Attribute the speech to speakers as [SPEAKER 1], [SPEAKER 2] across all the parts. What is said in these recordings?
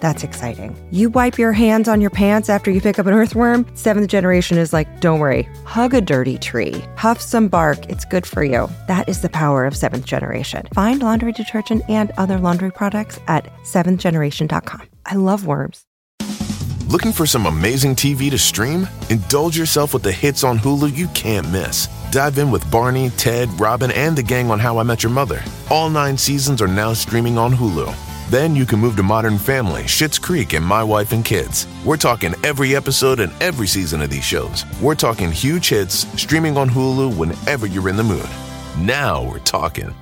[SPEAKER 1] That's exciting. You wipe your hands on your pants after you pick up an earthworm. Seventh generation is like, don't worry, hug a dirty tree, huff some bark, it's good for you. That is the power of seventh generation. Find laundry detergent and other laundry products at seventhgeneration.com. I love worms.
[SPEAKER 2] Looking for some amazing TV to stream? Indulge yourself with the hits on Hulu you can't miss. Dive in with Barney, Ted, Robin, and the gang on How I Met Your Mother. All nine seasons are now streaming on Hulu. Then you can move to Modern Family, Schitt's Creek, and My Wife and Kids. We're talking every episode and every season of these shows. We're talking huge hits streaming on Hulu whenever you're in the mood. Now we're talking.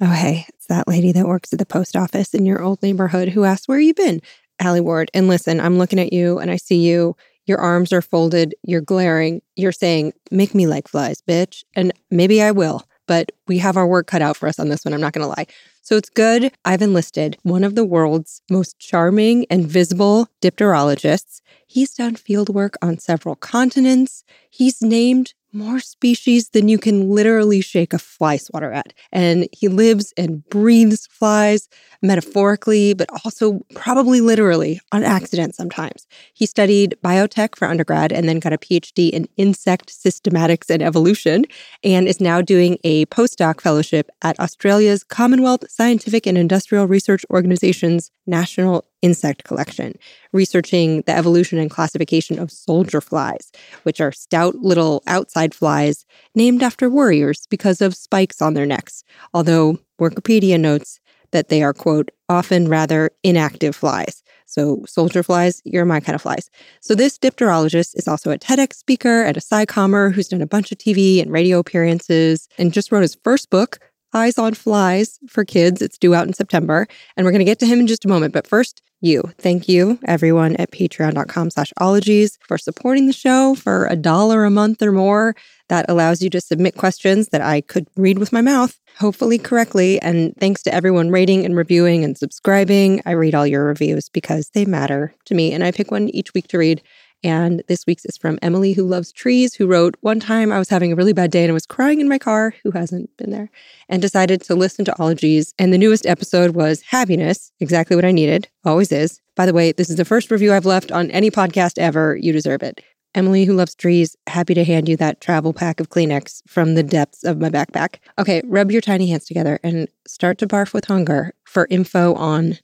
[SPEAKER 3] Oh, hey, it's that lady that works at the post office in your old neighborhood who asked, Where you been? Alie Ward. And listen, I'm looking at you and I see you. Your arms are folded. You're glaring. You're saying, Make me like flies, bitch. And maybe I will but we have our work cut out for us on this one. I'm not going to lie. So it's good. I've enlisted one of the world's most charming and visible dipterologists. He's done field work on several continents. He's named more species than you can literally shake a fly swatter at. And he lives and breathes flies metaphorically, but also probably literally on accident sometimes. He studied biotech for undergrad and then got a PhD in insect systematics and evolution, and is now doing a postdoc fellowship at Australia's Commonwealth Scientific and Industrial Research Organization's National insect collection, researching the evolution and classification of soldier flies, which are stout little outside flies named after warriors because of spikes on their necks. Although Wikipedia notes that they are, quote, often rather inactive flies. So, soldier flies, you're my kind of flies. So, this dipterologist is also a TEDx speaker and a SciCommer who's done a bunch of TV and radio appearances and just wrote his first book, Eyes on Flies for Kids. It's due out in September. And we're going to get to him in just a moment. But first, you. Thank you, everyone at patreon.com slash ologies for supporting the show for a dollar a month or more. That allows you to submit questions that I could read with my mouth, hopefully correctly. And thanks to everyone rating and reviewing and subscribing. I read all your reviews because they matter to me. And I pick one each week to read. And this week's is from Emily, who loves trees, who wrote, One time I was having a really bad day and I was crying in my car, who hasn't been there, and decided to listen to Ologies. And the newest episode was Happiness, exactly what I needed, always is. By the way, this is the first review I've left on any podcast ever. You deserve it. Emily, who loves trees, happy to hand you that travel pack of Kleenex from the depths of my backpack. Okay, rub your tiny hands together and start to barf with hunger for info on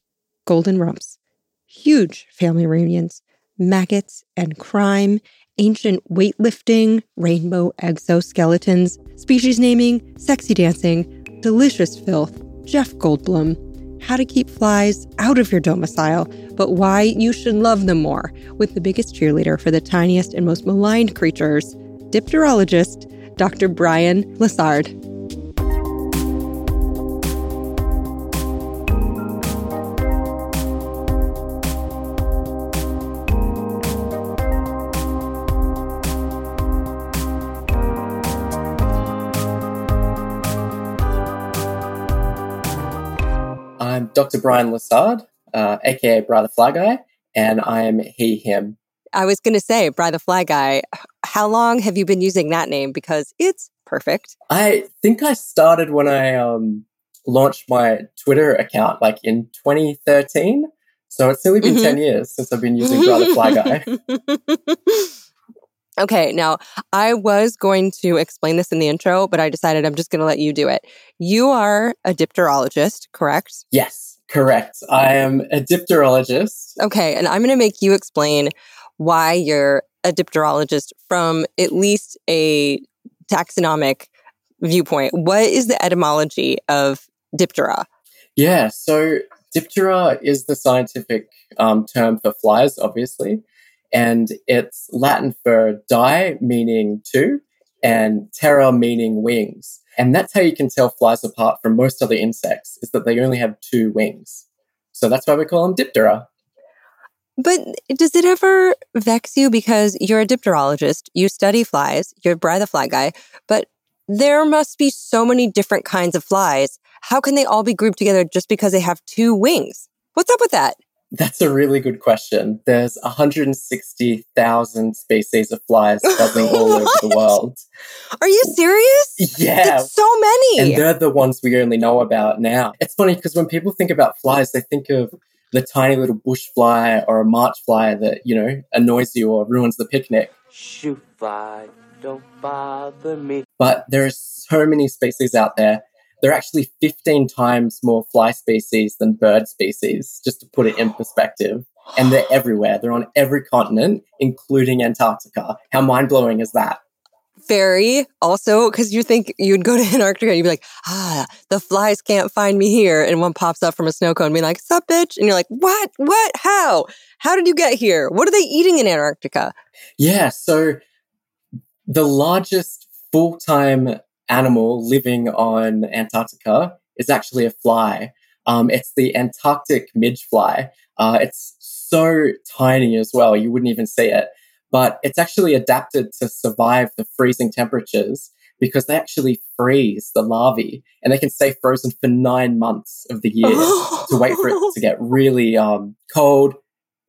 [SPEAKER 3] golden rumps, huge family reunions maggots and crime, ancient weightlifting, rainbow exoskeletons, species naming, sexy dancing, delicious filth, Jeff Goldblum, how to keep flies out of your domicile, but why you should love them more, with the biggest cheerleader for the tiniest and most maligned creatures, dipterologist Dr. Brian Lessard.
[SPEAKER 4] Dr. Brian Lessard, uh, aka Bry the Fly Guy, and I am he, him.
[SPEAKER 3] I was going to say, Bry the Fly Guy, how long have you been using that name? Because it's perfect.
[SPEAKER 4] I think I started when I um, launched my Twitter account, like in 2013. So it's only been mm-hmm. 10 years since I've been using Bry the Fly Guy.
[SPEAKER 3] Okay, now I was going to explain this in the intro, but I decided I'm just going to let you do it. You are a dipterologist, correct?
[SPEAKER 4] Yes, correct. I am a dipterologist.
[SPEAKER 3] Okay, and I'm going to make you explain why you're a dipterologist from at least a taxonomic viewpoint. What is the etymology of diptera?
[SPEAKER 4] Yeah, so diptera is the scientific um, term for flies, obviously and it's Latin for di, meaning two, and ptera, meaning wings. And that's how you can tell flies apart from most other insects, is that they only have two wings. So that's why we call them Diptera.
[SPEAKER 3] But does it ever vex you because you're a dipterologist, you study flies, you're Bry the fly guy, but
[SPEAKER 1] there must be so many different kinds of flies. How can they all be grouped together just because they have two wings? What's up with that?
[SPEAKER 4] That's a really good question. There's 160,000 species of flies buzzing all over the world.
[SPEAKER 1] Are you serious?
[SPEAKER 4] Yeah.
[SPEAKER 1] It's so many.
[SPEAKER 4] And they're the ones we only know about now. It's funny because when people think about flies, they think of the tiny little bush fly or a march fly that, you know, annoys you or ruins the picnic.
[SPEAKER 5] Shoot fly, don't bother me.
[SPEAKER 4] But there are so many species out there there are actually 15 times more fly species than bird species, just to put it in perspective. And they're everywhere. They're on every continent, including Antarctica. How mind blowing is that?
[SPEAKER 1] Very. Also, because you think you'd go to Antarctica and you'd be like, ah, the flies can't find me here. And one pops up from a snow cone being like, sup, bitch? And you're like, what? What? How? How did you get here? What are they eating in Antarctica?
[SPEAKER 4] Yeah. So the largest full time animal living on Antarctica is actually a fly. Um, it's the Antarctic midgefly. Uh, it's so tiny as well, you wouldn't even see it. But it's actually adapted to survive the freezing temperatures because they actually freeze the larvae and they can stay frozen for nine months of the year to wait for it to get really um, cold.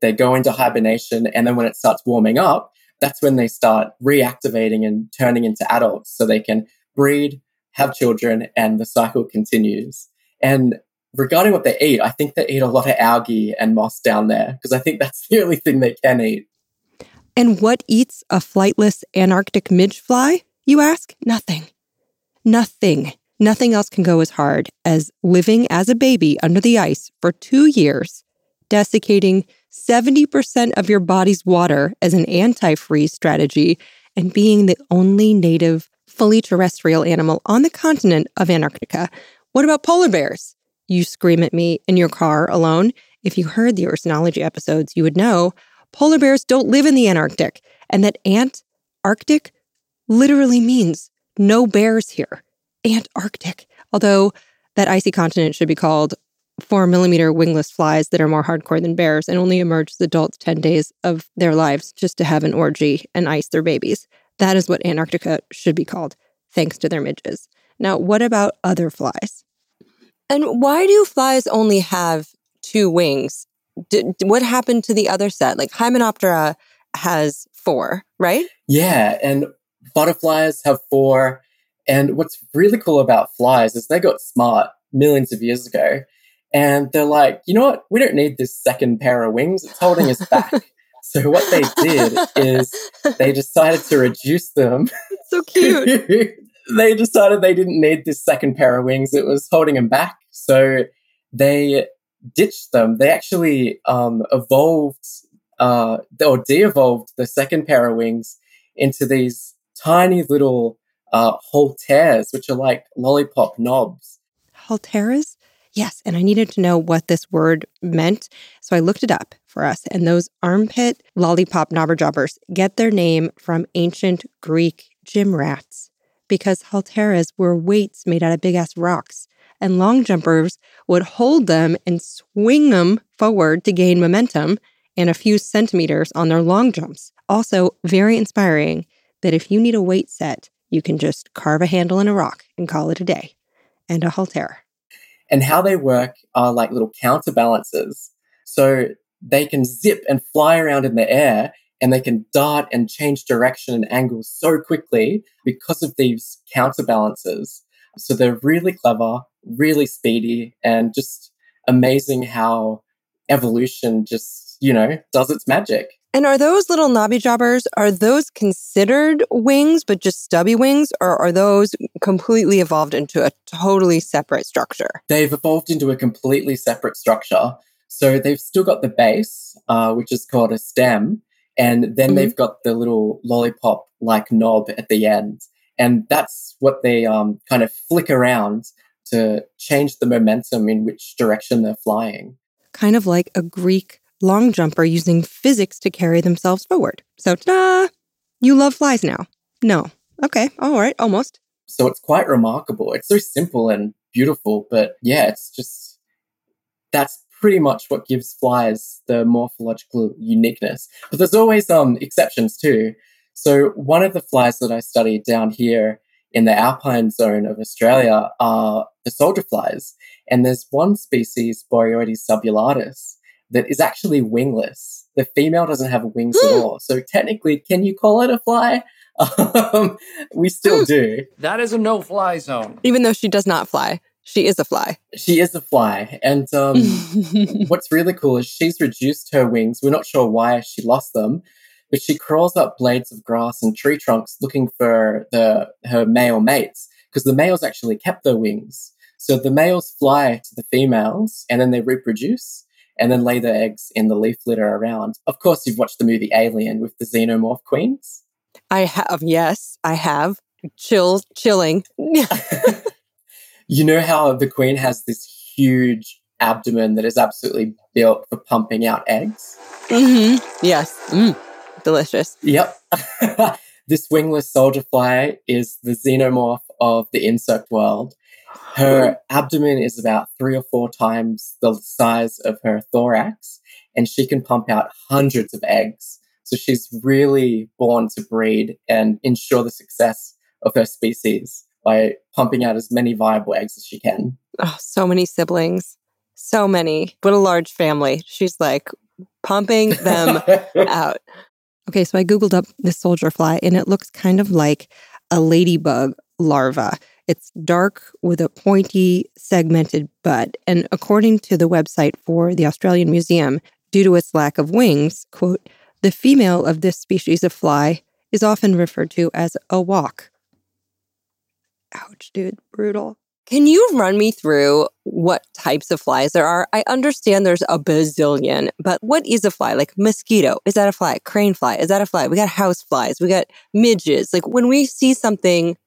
[SPEAKER 4] They go into hibernation. And then when it starts warming up, that's when they start reactivating and turning into adults so they can breed, have children, and the cycle continues. And regarding what they eat, I think they eat a lot of algae and moss down there because I think that's the only thing they can eat.
[SPEAKER 3] And what eats a flightless Antarctic midge fly, you ask? Nothing. Nothing. Nothing else can go as hard as living as a baby under the ice for two years, desiccating 70% of your body's water as an anti-freeze strategy, and being the only native fully terrestrial animal on the continent of Antarctica. What about polar bears? You scream at me in your car alone. If you heard the Oceanology episodes, you would know polar bears don't live in the Antarctic, and that Antarctic literally means no bears here. Antarctic. Although that icy continent should be called four millimeter wingless flies that are more hardcore than bears and only emerge as adults 10 days of their lives just to have an orgy and ice their babies. That is what Antarctica should be called, thanks to their midges. Now, what about other flies?
[SPEAKER 1] And why do flies only have two wings? D- what happened to the other set? Like Hymenoptera has four, right?
[SPEAKER 4] Yeah, and butterflies have four. And what's really cool about flies is they got smart millions of years ago. And they're like, you know what? We don't need this second pair of wings. It's holding us back. So what they did is they decided to reduce them.
[SPEAKER 1] so cute.
[SPEAKER 4] they decided they didn't need this second pair of wings. It was holding them back. So they ditched them. They actually um, evolved uh, or de-evolved the second pair of wings into these tiny little uh, halteres, which are like lollipop knobs.
[SPEAKER 3] Halteres? Yes, and I needed to know what this word meant. So I looked it up for us. And those armpit lollipop knobberjobbers get their name from ancient Greek gym rats because halteres were weights made out of big ass rocks. And long jumpers would hold them and swing them forward to gain momentum and a few centimeters on their long jumps. Also, very inspiring that if you need a weight set, you can just carve a handle in a rock and call it a day. And a halter.
[SPEAKER 4] And how they work are like little counterbalances. So they can zip and fly around in the air and they can dart and change direction and angle so quickly because of these counterbalances. So they're really clever, really speedy, and just amazing how evolution just, you know, does its magic.
[SPEAKER 1] And are those little knobby jobbers, are those considered wings, but just stubby wings, or are those completely evolved into a totally separate structure?
[SPEAKER 4] They've evolved into a completely separate structure. So they've still got the base, uh, which is called a stem, and then mm-hmm. they've got the little lollipop like knob at the end. And that's what they um, kind of flick around to change the momentum in which direction they're flying.
[SPEAKER 3] Kind of like a Greek long jumper using physics to carry themselves forward. So, ta You love flies now? No. Okay. All right. Almost.
[SPEAKER 4] So it's quite remarkable. It's so simple and beautiful, but yeah, it's just that's pretty much what gives flies the morphological uniqueness. But there's always um exceptions too. So one of the flies that I studied down here in the alpine zone of Australia are the soldier flies. And there's one species, Boreoides subulatus, that is actually wingless. The female doesn't have wings at
[SPEAKER 3] Hmm.
[SPEAKER 4] all. So technically, can you call it a fly? Um, we still do.
[SPEAKER 6] That is a no fly zone.
[SPEAKER 3] Even though she does not fly, she is a fly.
[SPEAKER 4] She is a fly. And um, what's really cool is she's reduced her wings. We're not sure why she lost them, but she crawls up blades of grass and tree trunks looking for the her male mates because the males actually kept their wings. So the males fly to the females and then they reproduce and then lay their eggs in the leaf litter around. Of course, you've watched the movie Alien with the xenomorph queens.
[SPEAKER 3] I have, yes, I have. Chill, chilling.
[SPEAKER 4] you know how the queen has this huge abdomen that is absolutely built for pumping out eggs?
[SPEAKER 3] hmm Yes. Mm. Delicious.
[SPEAKER 4] Yep. this wingless soldier fly is the xenomorph of the insect world. Her abdomen is about three or four times the size of her thorax, and she can pump out hundreds of eggs. So she's really born to breed and ensure the success of her species by pumping out as many viable eggs as she can.
[SPEAKER 3] Oh, so many siblings. So many. What a large family. She's like pumping them out. Okay, so I Googled up this soldier fly and it looks kind of like a ladybug larva. It's dark with a pointy, segmented butt. And according to the website for the Australian Museum, due to its lack of wings, quote, the female of this species of fly is often referred to as a walk. Ouch, dude, brutal. Can you run me through what types of flies there are? I understand there's a bazillion, but what is a fly? Like mosquito, is that a fly? Crane fly, is that a fly? We got house flies, we got midges. Like when we see something,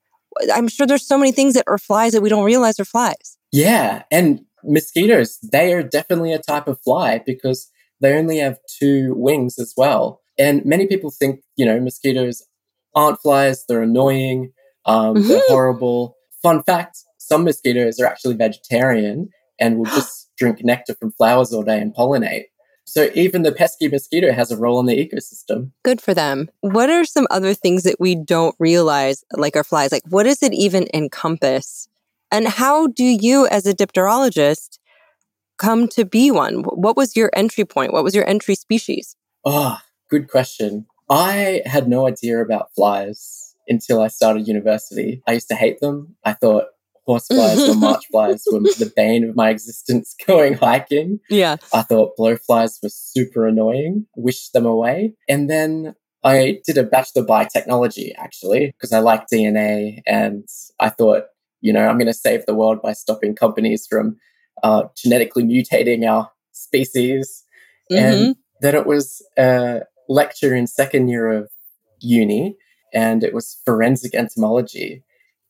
[SPEAKER 3] I'm sure there's so many things that are flies that we don't realize are flies.
[SPEAKER 4] Yeah, and mosquitoes, they are definitely a type of fly because they only have two wings as well. And many people think, you know, mosquitoes aren't flies, they're annoying, um, they're
[SPEAKER 3] Mhm.
[SPEAKER 4] horrible. Fun fact some mosquitoes are actually vegetarian and will just drink nectar from flowers all day and pollinate. So even the pesky mosquito has a role in the ecosystem.
[SPEAKER 3] Good for them. What are some other things that we don't realize, like our flies? Like, what does it even encompass? And how do you, as a dipterologist, come to be one? What was your entry point? What was your entry species?
[SPEAKER 4] Oh, good question. I had no idea about flies until I started university. I used to hate them. I thought horseflies or march flies were the bane of my existence going hiking.
[SPEAKER 3] Yeah.
[SPEAKER 4] I thought blowflies were super annoying, wished them away. And then I did a bachelor biotechnology actually, because I like DNA and I thought, you know, I'm going to save the world by stopping companies from uh, genetically mutating our species. And then it was a lecture in second year of uni and it was forensic entomology.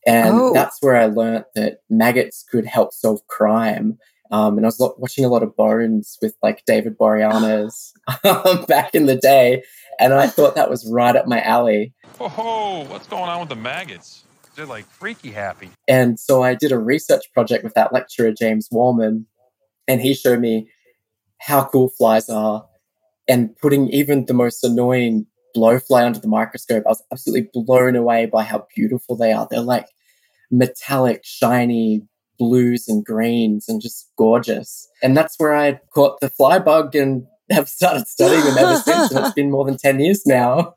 [SPEAKER 4] And
[SPEAKER 3] Oh.
[SPEAKER 4] that's where I learned that maggots could help solve crime. Um, and I was lo- watching a lot of Bones with like David Boreanaz back in the day. And I thought that was right up my alley.
[SPEAKER 7] Whoa, what's going on with the maggots? They're like freaky happy.
[SPEAKER 4] And so I did a research project with that lecturer, James Wallman, and he showed me how cool flies are and putting even the most annoying blowfly under the microscope. I was absolutely blown away by how beautiful they are. They're like metallic, shiny blues and greens and just gorgeous. And that's where I caught the fly bug and have started studying them ever since. And it's been more than 10 years now.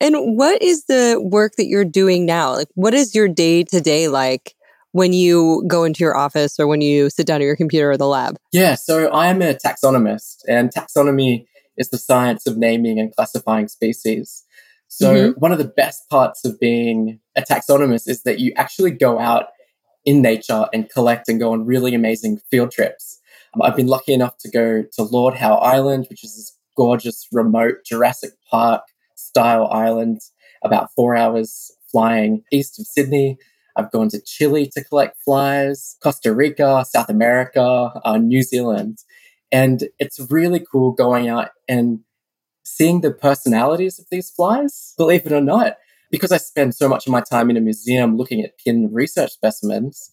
[SPEAKER 3] And what is the work that you're doing now? Like, what is your day to day like when you go into your office or when you sit down at your computer or the lab?
[SPEAKER 4] Yeah, so I'm a taxonomist, and taxonomy is the science of naming and classifying species. So, one of the best parts of being a taxonomist is that you actually go out in nature and collect and go on really amazing field trips. Um, I've been lucky enough to go to Lord Howe Island, which is this gorgeous, remote Jurassic Park style island, about four hours flying east of Sydney. I've gone to Chile to collect flies, Costa Rica, South America, uh, New Zealand. And it's really cool going out and seeing the personalities of these flies, believe it or not. Because I spend so much of my time in a museum looking at pin research specimens,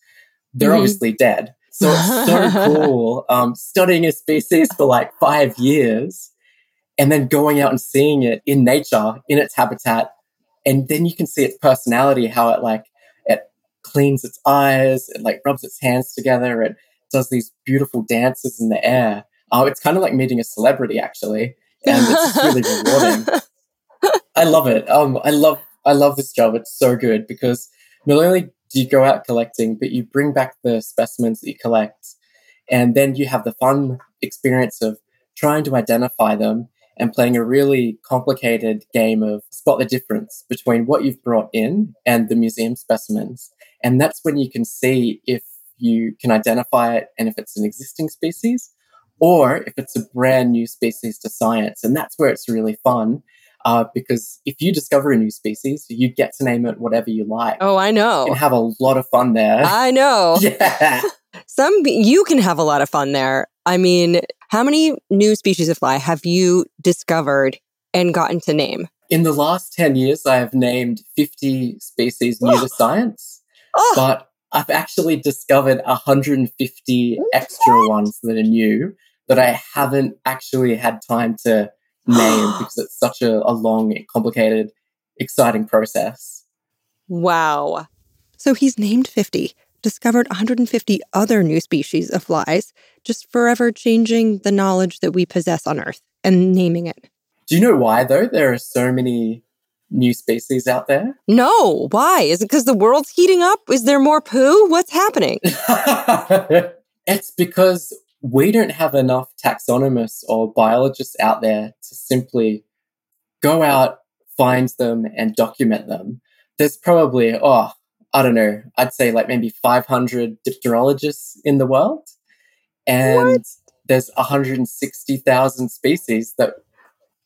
[SPEAKER 4] they're
[SPEAKER 3] Mhm.
[SPEAKER 4] obviously dead. So it's so cool um, studying a species for like five years and then going out and seeing it in nature, in its habitat. And then you can see its personality, how it like it cleans its eyes, it like rubs its hands together, it does these beautiful dances in the air. Oh, it's kind of like meeting a celebrity actually, and it's really rewarding. I love it. Um, I love I love this job. It's so good because not only do you go out collecting, but you bring back the specimens that you collect, and then you have the fun experience of trying to identify them and playing a really complicated game of spot the difference between what you've brought in and the museum specimens. And that's when you can see if you can identify it and if it's an existing species or if it's a brand new species to science. And that's where it's really fun. Uh, because if you discover a new species, you get to name it whatever you like.
[SPEAKER 1] Oh, I know.
[SPEAKER 4] You can have a lot of fun there.
[SPEAKER 1] I know.
[SPEAKER 4] yeah.
[SPEAKER 1] Some you can have a lot of fun there. I mean, how many new species of fly have you discovered and gotten to name?
[SPEAKER 4] In the last 10 years, I have named 50 species new to science,
[SPEAKER 1] Oh,
[SPEAKER 4] but I've actually discovered 150 extra ones that are new that I haven't actually had time to name because it's such a, a long, complicated, exciting process.
[SPEAKER 1] wow.
[SPEAKER 3] So he's named 50, discovered 150 other new species of flies, just forever changing the knowledge that we possess on Earth and naming it.
[SPEAKER 4] Do you know why, though, there are so many new species out there?
[SPEAKER 1] No, why? Is it because the world's heating up? Is there more poo? What's happening?
[SPEAKER 4] it's because we don't have enough taxonomists or biologists out there to simply go out, find them, and document them. There's probably, oh, I don't know, I'd say like maybe 500 dipterologists in the world. And there's 160,000 species that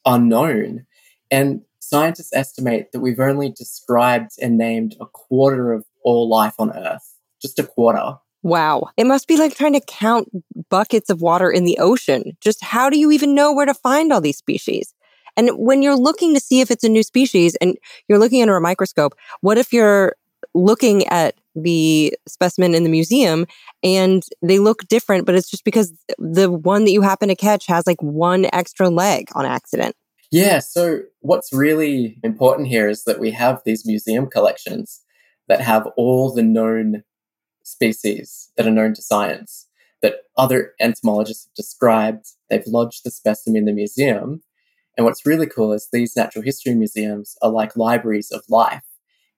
[SPEAKER 4] are known. And scientists estimate that we've only described and named a quarter of all life on Earth. Just a quarter.
[SPEAKER 1] Wow. It must be like trying to count buckets of water in the ocean. Just how do you even know where to find all these species? And when you're looking to see if it's a new species and you're looking under a microscope, what if you're looking at the specimen in the museum and they look different, but it's just because the one that you happen to catch has like one extra leg on accident?
[SPEAKER 4] Yeah, so what's really important here is that we have these museum collections that have all the known species that are known to science that other entomologists have described. They've lodged the specimen in the museum. And what's really cool is these natural history museums are like libraries of life.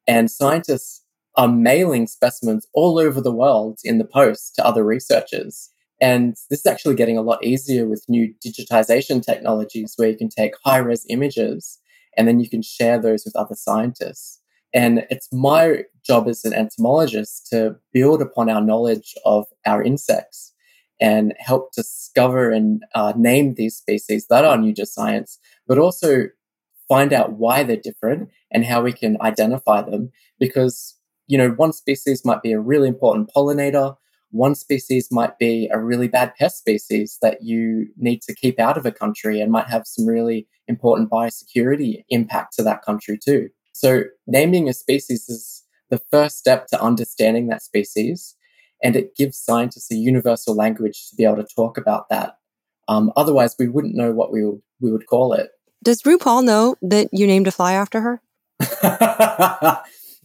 [SPEAKER 4] And scientists are mailing specimens all over the world in the post to other researchers. And this is actually getting a lot easier with new digitization technologies where you can take high res images and then you can share those with other scientists. And it's my job as an entomologist to build upon our knowledge of our insects and help discover and uh, name these species that are new to science, but also find out why they're different and how we can identify them. Because, you know, one species might be a really important pollinator, one species might be a really bad pest species that you need to keep out of a country and might have some really important biosecurity impact to that country too. So naming a species is the first step to understanding that species, and it gives scientists a universal language to be able to talk about that. Um, otherwise, we wouldn't know what we would, we would call it.
[SPEAKER 1] Does RuPaul know that you named a fly after her?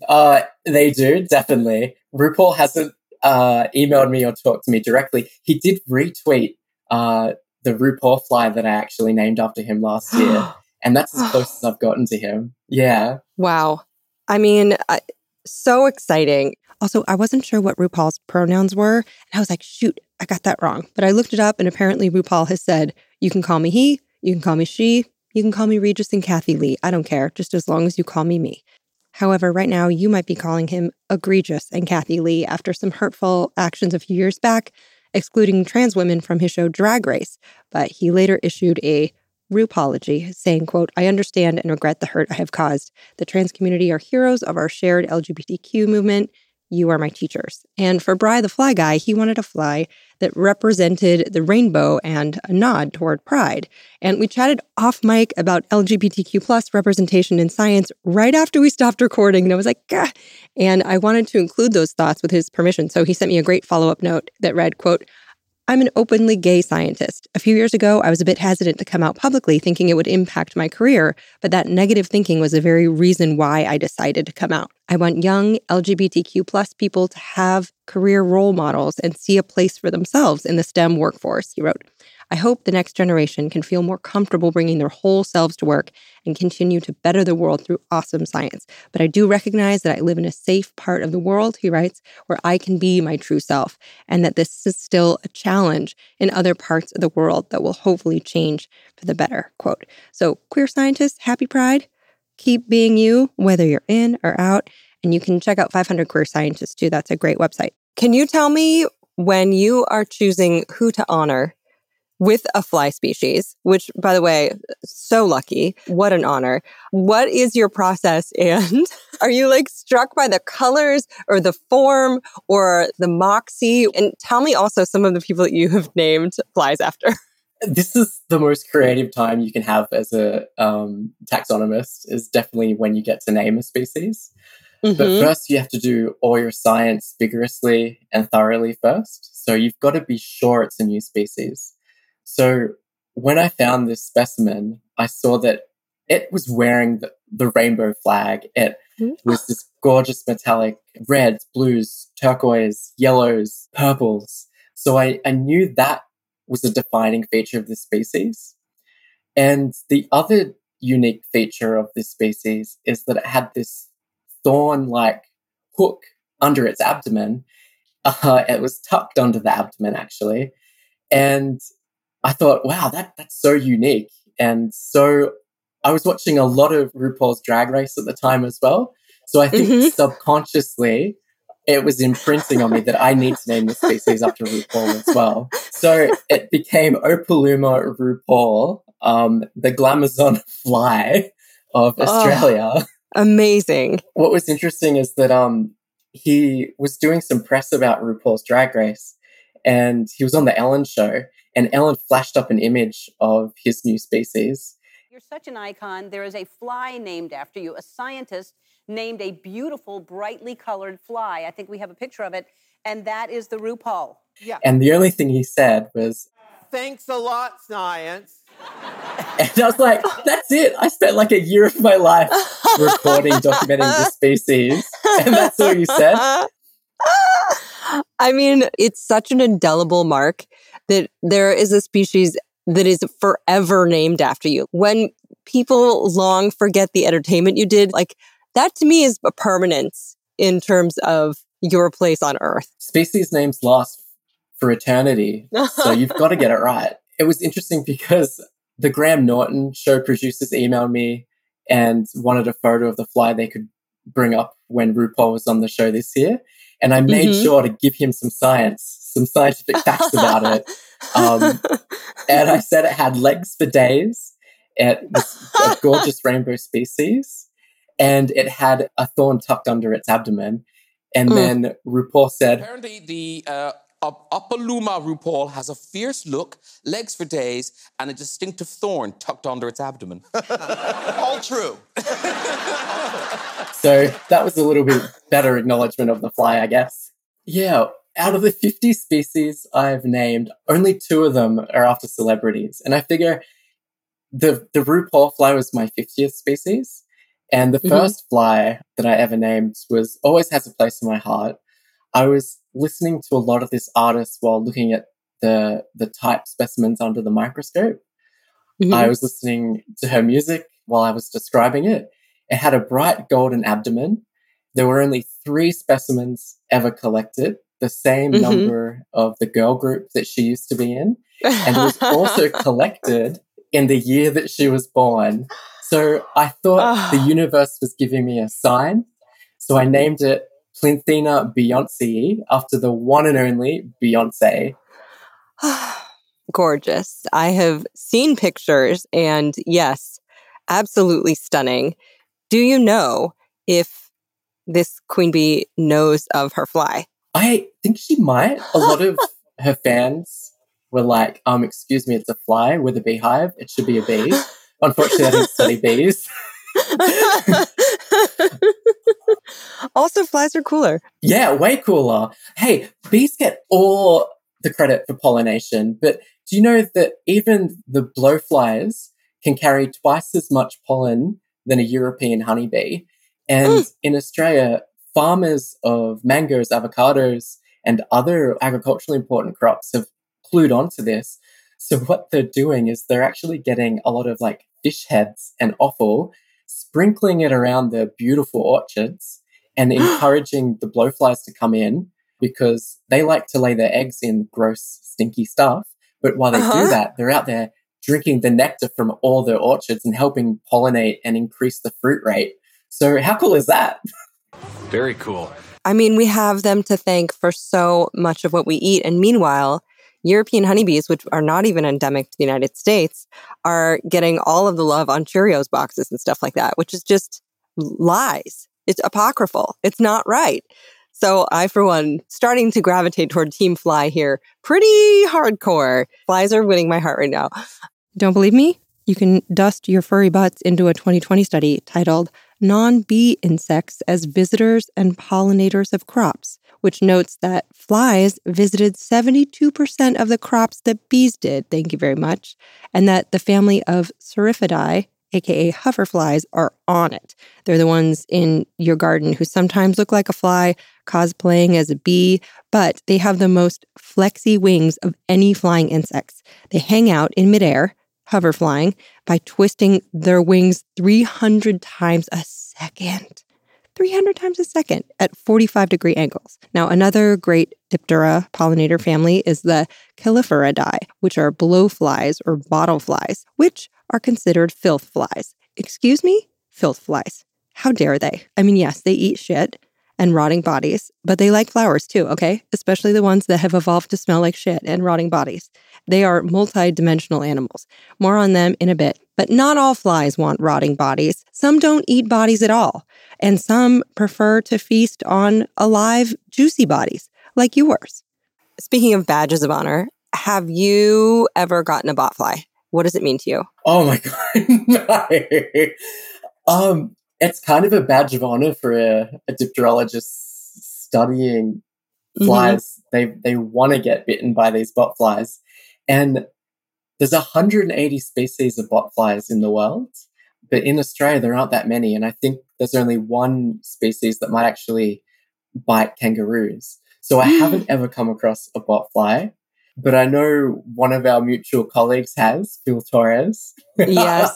[SPEAKER 4] uh, they do, definitely. RuPaul hasn't uh, emailed me or talked to me directly. He did retweet uh, the RuPaul fly that I actually named after him last year. and that's as close as I've gotten to him. Yeah.
[SPEAKER 1] Wow. I mean, I, so exciting.
[SPEAKER 3] Also, I wasn't sure what RuPaul's pronouns were. And I was like, shoot, I got that wrong. But I looked it up, and apparently RuPaul has said, you can call me he, you can call me she, you can call me Regis and Kathy Lee. I don't care, just as long as you call me me. However, right now you might be calling him egregious and Kathy Lee after some hurtful actions a few years back, excluding trans women from his show Drag Race. But he later issued a RuPology saying, quote, I understand and regret the hurt I have caused. The trans community are heroes of our shared LGBTQ movement. You are my teachers. And for Bry the Fly Guy, he wanted a fly that represented the rainbow and a nod toward pride. And we chatted off mic about LGBTQ plus representation in science right after we stopped recording. And I was like, Gah. and I wanted to include those thoughts with his permission. So he sent me a great follow-up note that read, quote, I'm an openly gay scientist. A few years ago, I was a bit hesitant to come out publicly, thinking it would impact my career, but that negative thinking was the very reason why I decided to come out. I want young LGBTQ plus people to have career role models and see a place for themselves in the STEM workforce, he wrote. I hope the next generation can feel more comfortable bringing their whole selves to work and continue to better the world through awesome science. But I do recognize that I live in a safe part of the world, he writes, where I can be my true self, and that this is still a challenge in other parts of the world that will hopefully change for the better. Quote. So, queer scientists, happy pride. Keep being you, whether you're in or out. And you can check out 500 Queer Scientists too. That's a great website. Can you tell me when you are choosing who to honor with a fly species, which, by the way, so lucky. What an honor. What is your process? And are you like struck by the colors or the form or the moxie? And tell me also some of the people that you have named flies after.
[SPEAKER 4] This is the most creative time you can have as a um, taxonomist, is definitely when you get to name a species. Mm-hmm. But first, you have to do all your science vigorously and thoroughly first. So you've got to be sure it's a new species. So when I found this specimen, I saw that it was wearing the, the rainbow flag. It was this gorgeous metallic reds, blues, turquoise, yellows, purples. So I, I knew that was a defining feature of this species. And the other unique feature of this species is that it had this thorn like hook under its abdomen. Uh, it was tucked under the abdomen, actually. And I thought, wow, that that's so unique. And so I was watching a lot of RuPaul's Drag Race at the time as well. So I think mm-hmm. subconsciously it was imprinting on me that I need to name the species after RuPaul as well. So it became Opaluma RuPaul, um, the Glamazon fly of oh, Australia. Oh,
[SPEAKER 3] amazing.
[SPEAKER 4] What was interesting is that um, he was doing some press about RuPaul's Drag Race and he was on the Ellen show and Ellen flashed up an image of his new species.
[SPEAKER 8] You're such an icon. There is a fly named after you. A scientist named a beautiful, brightly colored fly. I think we have a picture of it, and that is the RuPaul.
[SPEAKER 4] Yeah. And the only thing he said was,
[SPEAKER 9] Thanks a lot, science.
[SPEAKER 4] And I was like, that's it. I spent like a year of my life recording, documenting the species. And that's all you said.
[SPEAKER 3] I mean, it's such an indelible mark that there is a species that is forever named after you. When people long forget the entertainment you did, like that to me is a permanence in terms of your place on Earth.
[SPEAKER 4] Species names last for eternity. so you've got to get it right. It was interesting because the Graham Norton show producers emailed me and wanted a photo of the fly they could bring up when RuPaul was on the show this year. And I made mm-hmm. sure to give him some science, some scientific facts about it. Um, and I said it had legs for days. It was a gorgeous rainbow species. And it had a thorn tucked under its abdomen. And mm. then RuPaul said,
[SPEAKER 10] Apparently, the uh, Opaluma RuPaul has a fierce look, legs for days, and a distinctive thorn tucked under its abdomen.
[SPEAKER 9] All true.
[SPEAKER 4] so that was a little bit better acknowledgement of the fly, I guess. Yeah, out of the 50 species I've named, only two of them are after celebrities. And I figure the, the RuPaul fly was my 50th species. And the mm-hmm. first fly that I ever named was always has a place in my heart. I was listening to a lot of this artist while looking at the, the type specimens under the microscope. Mm-hmm. I was listening to her music while I was describing it. It had a bright golden abdomen. There were only three specimens ever collected the same mm-hmm. number of the girl group that she used to be in. And was also collected in the year that she was born. So I thought the universe was giving me a sign. So I named it Plinthina Beyonce after the one and only Beyonce.
[SPEAKER 3] Gorgeous. I have seen pictures and yes, absolutely stunning. Do you know if this queen bee knows of her fly?
[SPEAKER 4] I think she might. A lot of her fans were like, um, excuse me, it's a fly with a beehive. It should be a bee. Unfortunately, I didn't study bees.
[SPEAKER 3] also, flies are cooler.
[SPEAKER 4] Yeah, way cooler. Hey, bees get all the credit for pollination. But do you know that even the blowflies can carry twice as much pollen than a European honeybee? And mm. in Australia, farmers of mangoes, avocados, and other agriculturally important crops have clued onto this. So what they're doing is they're actually getting a lot of like fish heads and offal, sprinkling it around the beautiful orchards and encouraging the blowflies to come in because they like to lay their eggs in gross, stinky stuff. But while they uh-huh. do that, they're out there drinking the nectar from all the orchards and helping pollinate and increase the fruit rate. So how cool is that?
[SPEAKER 10] Very cool.
[SPEAKER 3] I mean, we have them to thank for so much of what we eat. And meanwhile, European honeybees, which are not even endemic to the United States, are getting all of the love on Cheerios boxes and stuff like that, which is just lies. It's apocryphal. It's not right. So I, for one, starting to gravitate toward Team Fly here. Pretty hardcore. Flies are winning my heart right now. Don't believe me? You can dust your furry butts into a 2020 study titled Non Bee Insects as Visitors and Pollinators of Crops, which notes that flies visited 72% of the crops that bees did. Thank you very much. And that the family of Syrphidae, aka hoverflies, are on it. They're the ones in your garden who sometimes look like a fly, cosplaying as a bee, but they have the most flexy wings of any flying insects. They hang out in midair hover flying by twisting their wings 300 times a second. 300 times a second at 45 degree angles. Now, another great Diptera pollinator family is the Calliphoridae, which are blowflies or bottle flies, which are considered filth flies. Excuse me? Filth flies. How dare they? I mean, yes, they eat shit, and rotting bodies, but they like flowers too, okay? Especially the ones that have evolved to smell like shit and rotting bodies. They are multi-dimensional animals. More on them in a bit. But not all flies want rotting bodies. Some don't eat bodies at all. And some prefer to feast on alive, juicy bodies, like yours. Speaking of badges of honor, have you ever gotten a botfly? What does it mean to you?
[SPEAKER 4] Oh my god. um it's kind of a badge of honor for a, a dipterologist studying mm-hmm. flies. Mm-hmm. They they want to get bitten by these bot flies, and there's 180 species of bot flies in the world, but in Australia there aren't that many, and I think there's only one species that might actually bite kangaroos. So I haven't ever come across a bot fly, but I know one of our mutual colleagues has, Phil Torres.
[SPEAKER 3] Yes.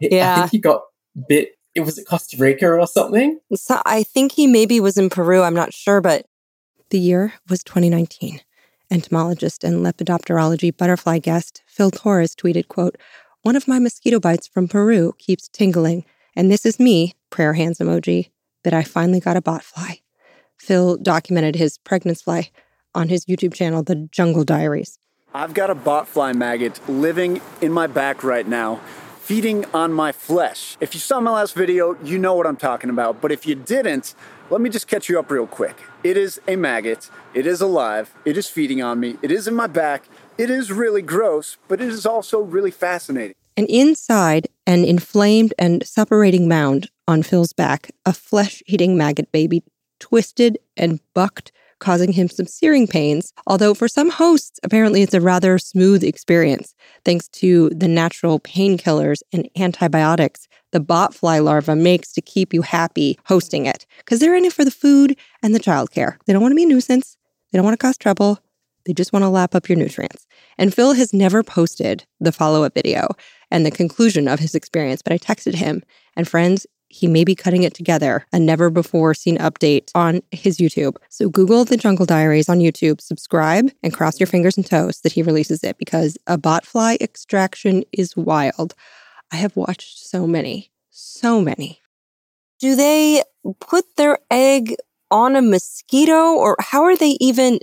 [SPEAKER 4] yeah. I think he got bit it was it Costa Rica or something?
[SPEAKER 3] So I think he maybe was in Peru. I'm not sure, but the year was 2019. Entomologist and lepidopterology butterfly guest Phil Torres tweeted, quote, one of my mosquito bites from Peru keeps tingling, and this is me, prayer hands emoji, that I finally got a botfly. Phil documented his pregnancy fly on his YouTube channel, The Jungle Diaries.
[SPEAKER 11] I've got a botfly maggot living in my back right now feeding on my flesh. If you saw my last video, you know what I'm talking about. But if you didn't, let me just catch you up real quick. It is a maggot. It is alive. It is feeding on me. It is in my back. It is really gross, but it is also really fascinating.
[SPEAKER 3] And inside an inflamed and separating mound on Phil's back, a flesh eating maggot baby twisted and bucked causing him some searing pains. Although for some hosts, apparently it's a rather smooth experience, thanks to the natural painkillers and antibiotics the botfly larva makes to keep you happy hosting it. Because they're in it for the food and the childcare. They don't want to be a nuisance, they don't want to cause trouble. They just want to lap up your nutrients. And Phil has never posted the follow up video and the conclusion of his experience, but I texted him. And friends, he may be cutting it together, a never before seen update on his YouTube. So Google the Jungle Diaries on YouTube, subscribe, and cross your fingers and toes that he releases it because a botfly extraction is wild. I have watched so many, so many. Do they put their egg on a mosquito or how are they even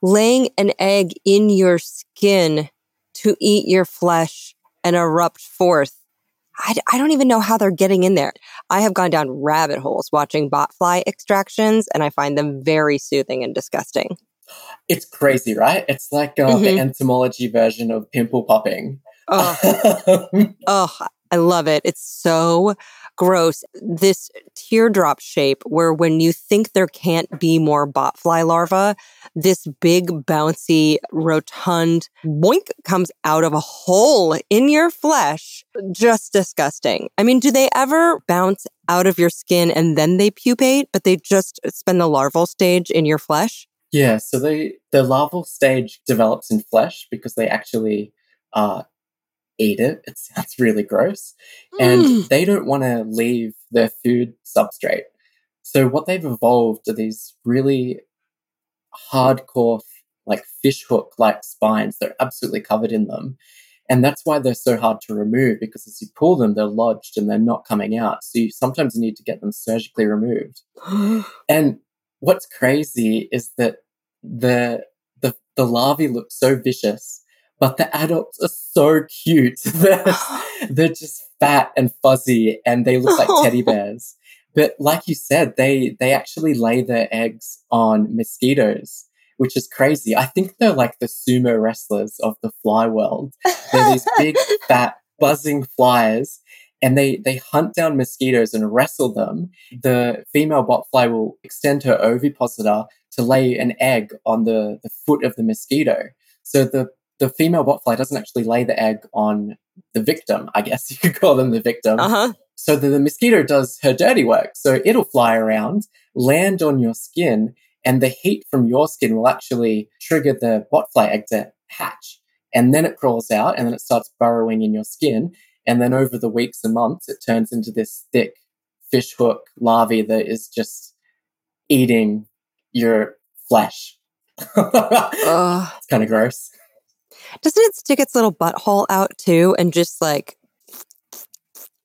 [SPEAKER 3] laying an egg in your skin to eat your flesh and erupt forth I, I don't even know how they're getting in there. I have gone down rabbit holes watching botfly extractions, and I find them very soothing and disgusting.
[SPEAKER 4] It's crazy, right? It's like uh, mm-hmm. the entomology version of pimple popping.
[SPEAKER 3] Oh. oh, I love it. It's so
[SPEAKER 1] gross. This teardrop shape where when you think there can't be more botfly larva, this big bouncy rotund boink comes out of a hole in your flesh. Just disgusting. I mean, do they ever bounce out of your skin and then they pupate, but they just spend the larval stage in your flesh?
[SPEAKER 4] Yeah, so they the larval stage develops in flesh because they actually uh, eat it. It sounds really gross, and
[SPEAKER 1] Mm.
[SPEAKER 4] they don't want to leave their food substrate. So what they've evolved are these really hardcore, like fish hook like spines. They're absolutely covered in them. And that's why they're so hard to remove because as you pull them, they're lodged and they're not coming out. So you sometimes need to get them surgically removed. And what's crazy is that the the the larvae look so vicious, but the adults are so cute. they're, they're just fat and fuzzy and they look like teddy bears. But like you said, they they actually lay their eggs on mosquitoes, which is crazy. I think they're like the sumo wrestlers of the fly world. They're these big, fat, buzzing flies, and they they hunt down mosquitoes and wrestle them. The female botfly will extend her ovipositor to lay an egg on the, the foot of the mosquito. So the the female botfly doesn't actually lay the egg on the victim. I guess you could call them the victim.
[SPEAKER 1] Uh huh.
[SPEAKER 4] So the, the mosquito does her dirty work. So it'll fly around, land on your skin, and the heat from your skin will actually trigger the botfly egg to hatch. And then it crawls out and then it starts burrowing in your skin. And then over the weeks and months, it turns into this thick fish hook larvae that is just eating your flesh.
[SPEAKER 1] Ugh.
[SPEAKER 4] it's kind of gross.
[SPEAKER 1] Doesn't it stick its little butthole out too and just like,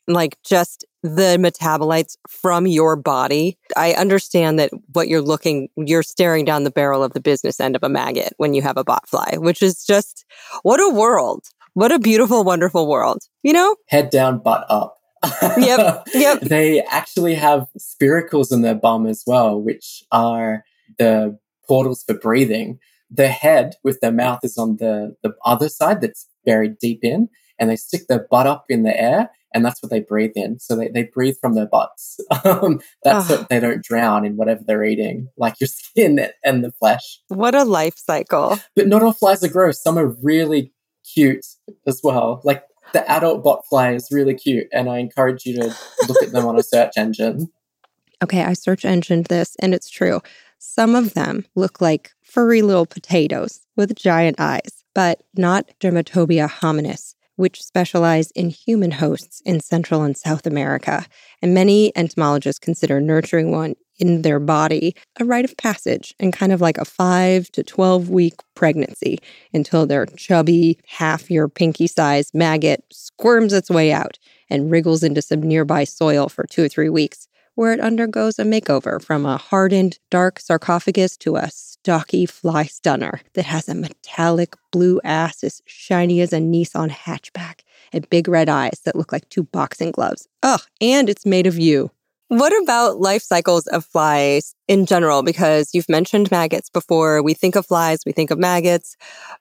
[SPEAKER 1] like just the metabolites from your body? I understand that what you're looking, you're staring down the barrel of the business end of a maggot when you have a botfly, which is just what a world. What a beautiful, wonderful world. You know?
[SPEAKER 4] Head down, butt up.
[SPEAKER 1] Yep, yep.
[SPEAKER 4] They actually have spiracles in their bum as well, which are the portals for breathing. The head with their mouth is on the, the other side that's buried deep in, and they stick their butt up in the air, and that's what they breathe in. So they, they breathe from their butts. Um, that's
[SPEAKER 1] Ah.
[SPEAKER 4] so they don't drown in whatever they're eating, like your skin and the flesh.
[SPEAKER 1] What a life cycle.
[SPEAKER 4] But not all flies are gross. Some are really cute as well. Like the adult bot fly is really cute, and I encourage you to look at them on a search engine.
[SPEAKER 3] Okay, I search engined this and it's true. Some of them look like furry little potatoes with giant eyes, but not Dermatobia hominis, which specialize in human hosts in Central and South America. And many entomologists consider nurturing one in their body a rite of passage and kind of like a 5 to 12 week pregnancy until their chubby, half your pinky sized maggot squirms its way out and wriggles into some nearby soil for 2 or 3 weeks where it undergoes a makeover from a hardened, dark sarcophagus to a stocky fly stunner that has a metallic blue ass as shiny as a Nissan hatchback and big red eyes that look like two boxing gloves. Ugh, and it's made of you.
[SPEAKER 1] What about life cycles of flies in general? Because you've mentioned maggots before. We think of flies, we think of maggots.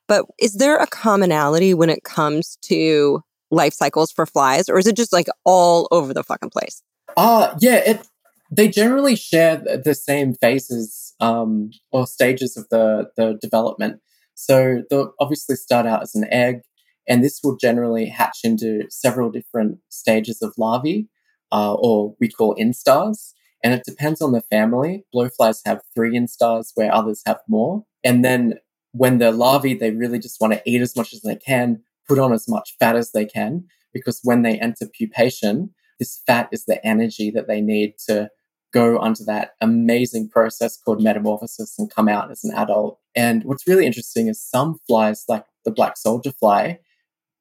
[SPEAKER 1] But is there a commonality when it comes to life cycles for flies, or is it just like all over the fucking place?
[SPEAKER 4] Uh yeah, it they generally share the same phases um, or stages of the the development. So they'll obviously start out as an egg, and this will generally hatch into several different stages of larvae, uh, or we call instars. And it depends on the family. Blowflies have three instars, where others have more. And then when they're larvae, they really just want to eat as much as they can, put on as much fat as they can, because when they enter pupation, this fat is the energy that they need to go onto that amazing process called metamorphosis and come out as an adult. And what's really interesting is some flies, like the black soldier fly,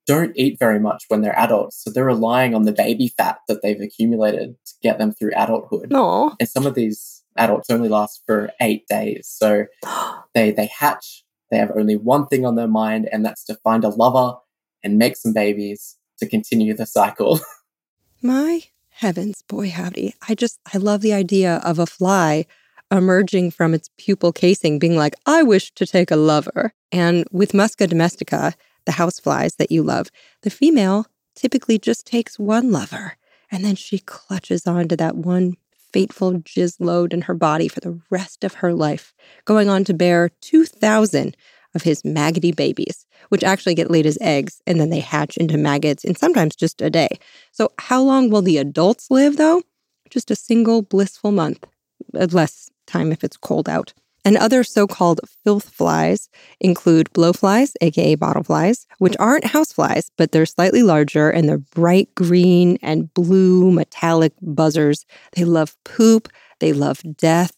[SPEAKER 4] don't eat very much when they're adults. So they're relying on the baby fat that they've accumulated to get them through adulthood.
[SPEAKER 1] No.
[SPEAKER 4] And some of these adults only last for eight days. So they they hatch, they have only one thing on their mind, and that's to find a lover and make some babies to continue the cycle.
[SPEAKER 3] My heavens, boy howdy. I just, I love the idea of a fly emerging from its pupal casing, being like, I wish to take a lover. And with Musca domestica, the house flies that you love, the female typically just takes one lover. And then she clutches onto that one fateful jizz load in her body for the rest of her life, going on to bear 2,000 of his maggoty babies, which actually get laid as eggs and then they hatch into maggots in sometimes just a day. So, how long will the adults live though? Just a single blissful month, uh, less time if it's cold out. And other so called filth flies include blowflies, aka bottleflies, which aren't houseflies, but they're slightly larger and they're bright green and blue metallic buzzers. They love poop, they love death.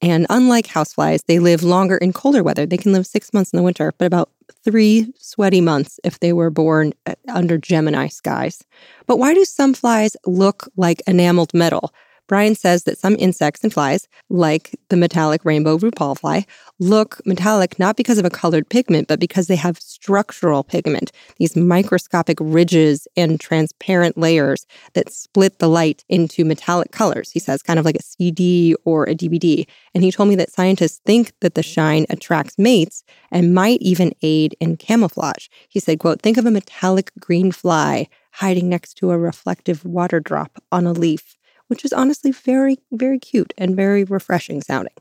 [SPEAKER 3] And unlike houseflies, they live longer in colder weather. They can live six months in the winter, but about three sweaty months if they were born uh, under Gemini skies. But why do some flies look like enameled metal? Bryan says that some insects and flies, like the metallic rainbow RuPaul fly, look metallic not because of a colored pigment, but because they have structural pigment, these microscopic ridges and transparent layers that split the light into metallic colors. He says, kind of like a CD or a DVD. And he told me that scientists think that the shine attracts mates and might even aid in camouflage. He said, quote, think of a metallic green fly hiding next to a reflective water drop on a leaf which is honestly very, very cute and very refreshing sounding.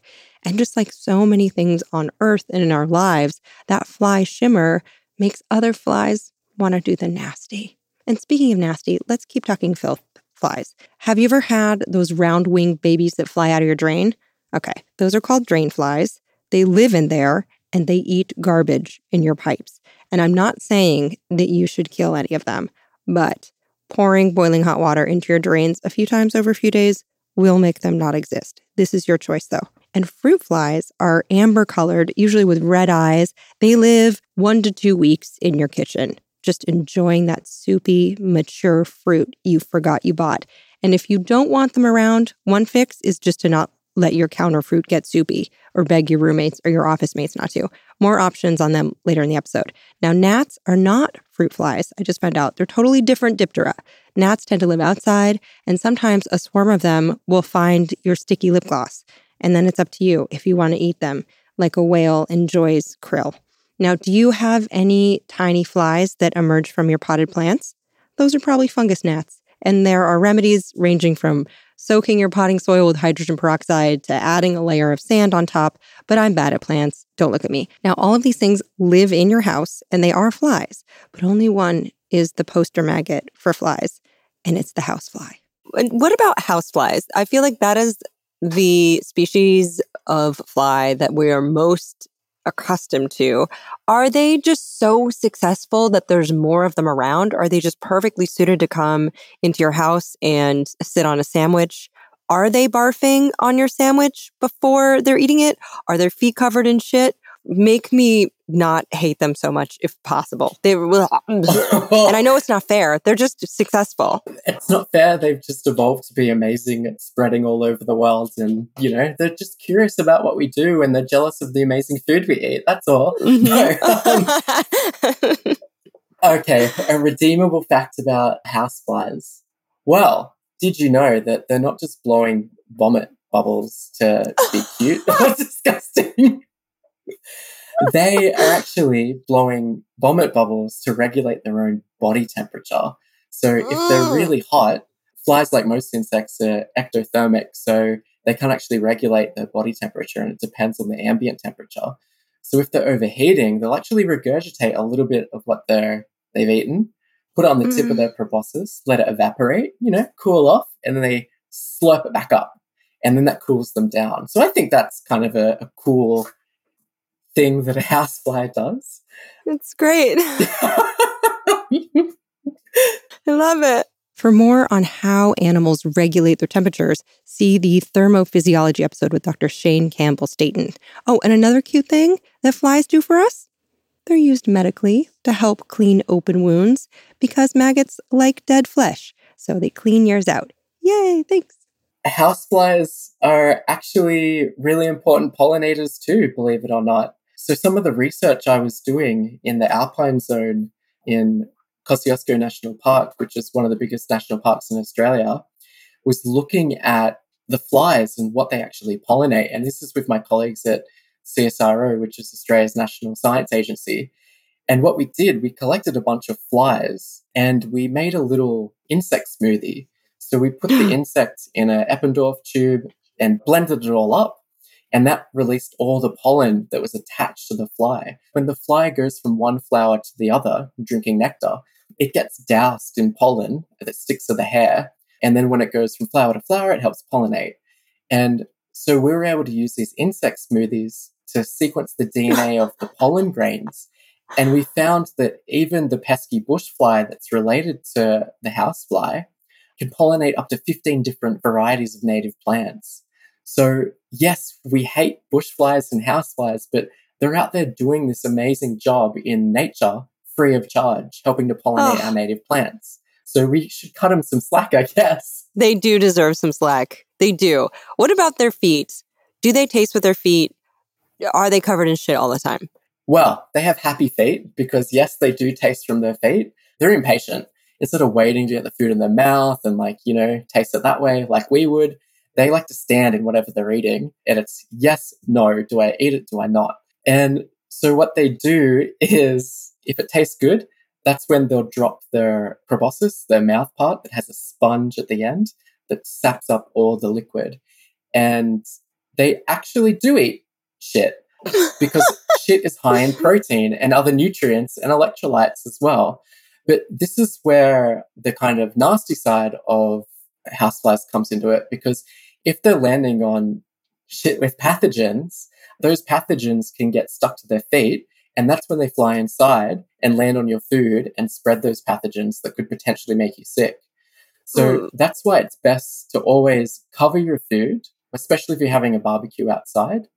[SPEAKER 3] And just like so many things on Earth and in our lives, that fly shimmer makes other flies want to do the nasty. And speaking of nasty, let's keep talking filth flies. Have you ever had those round winged babies that fly out of your drain? Okay, those are called drain flies. They live in there and they eat garbage in your pipes. And I'm not saying that you should kill any of them, but pouring boiling hot water into your drains a few times over a few days will make them not exist. This is your choice though. And fruit flies are amber colored, usually with red eyes. They live one to two weeks in your kitchen, just enjoying that soupy, mature fruit you forgot you bought. And if you don't want them around, one fix is just to not let your counter fruit get soupy or beg your roommates or your office mates not to. More options on them later in the episode. Now, gnats are not fruit flies. I just found out they're totally different Diptera. Gnats tend to live outside, and sometimes a swarm of them will find your sticky lip gloss. And then it's up to you if you want to eat them, like a whale enjoys krill. Now, do you have any tiny flies that emerge from your potted plants? Those are probably fungus gnats. And there are remedies ranging from soaking your potting soil with hydrogen peroxide to adding a layer of sand on top, but I'm bad at plants. Don't look at me. Now, all of these things live in your house and they are flies, but only one is the poster maggot for flies, and it's the housefly.
[SPEAKER 1] And what about houseflies? I feel like that is the species of fly that we are most accustomed to. Are they just so successful that there's more of them around? Are they just perfectly suited to come into your house and sit on a sandwich? Are they barfing on your sandwich before they're eating it? Are their feet covered in shit? make me not hate them so much if possible. They will, and I know it's not fair. They're just successful.
[SPEAKER 4] It's not fair. They've just evolved to be amazing at spreading all over the world and you know, they're just curious about what we do and they're jealous of the amazing food we eat. That's all. Mm-hmm. No, um, okay, a redeemable fact about houseflies. Well, did you know that they're not just blowing vomit bubbles to be cute? That's disgusting they are actually blowing vomit bubbles to regulate their own body temperature. So if they're mm. really hot, flies, like most insects, are ectothermic. So they can't actually regulate their body temperature and it depends on the ambient temperature. So if they're overheating, they'll actually regurgitate a little bit of what they're, they've eaten, put it on the mm. tip of mm. their proboscis, let it evaporate, you know, cool off, and then they slurp it back up. And then that cools them down. So I think that's kind of a, a cool thing that a housefly does.
[SPEAKER 1] It's great. I love it.
[SPEAKER 3] For more on how animals regulate their temperatures, see the thermophysiology episode with Dr. Shane Campbell Staton. Oh, and another cute thing that flies do for us? They're used medically to help clean open wounds because maggots like dead flesh, so they clean yours out. Yay, thanks.
[SPEAKER 4] Houseflies are actually really important pollinators too, believe it or not. So some of the research I was doing in the Alpine Zone in Kosciuszko National Park, which is one of the biggest national parks in Australia, was looking at the flies and what they actually pollinate. And this is with my colleagues at CSIRO, which is Australia's National Science Agency. And what we did, we collected a bunch of flies and we made a little insect smoothie. So we put the insect in an Eppendorf tube and blended it all up. And that released all the pollen that was attached to the fly. When the fly goes from one flower to the other, drinking nectar, it gets doused in pollen that sticks to the hair. And then when it goes from flower to flower, it helps pollinate. And so we were able to use these insect smoothies to sequence the DNA of the pollen grains. And we found that even the pesky bush fly that's related to the housefly can pollinate up to 15 different varieties of native plants. So, yes, we hate bush flies and houseflies, but they're out there doing this amazing job in nature free of charge, helping to pollinate
[SPEAKER 3] Oh.
[SPEAKER 4] our native plants. So we should cut them some slack, I guess.
[SPEAKER 3] They do deserve some slack. They do. What about their feet? Do they taste with their feet? Are they covered in shit all the time?
[SPEAKER 4] Well, they have happy feet because yes, they do taste from their feet. They're impatient. Instead of waiting to get the food in their mouth and like, you know, taste it that way like we would, they like to stand in whatever they're eating. And it's yes, no, do I eat it? Do I not? And so what they do is if it tastes good, that's when they'll drop their proboscis, their mouth part that has a sponge at the end that saps up all the liquid. And they actually do eat shit because shit is high in protein and other nutrients and electrolytes as well. But this is where the kind of nasty side of houseflies comes into it because if they're landing on shit with pathogens, those pathogens can get stuck to their feet. And that's when they fly inside and land on your food and spread those pathogens that could potentially make you sick. So
[SPEAKER 3] Mm.
[SPEAKER 4] that's why it's best to always cover your food, especially if you're having a barbecue outside,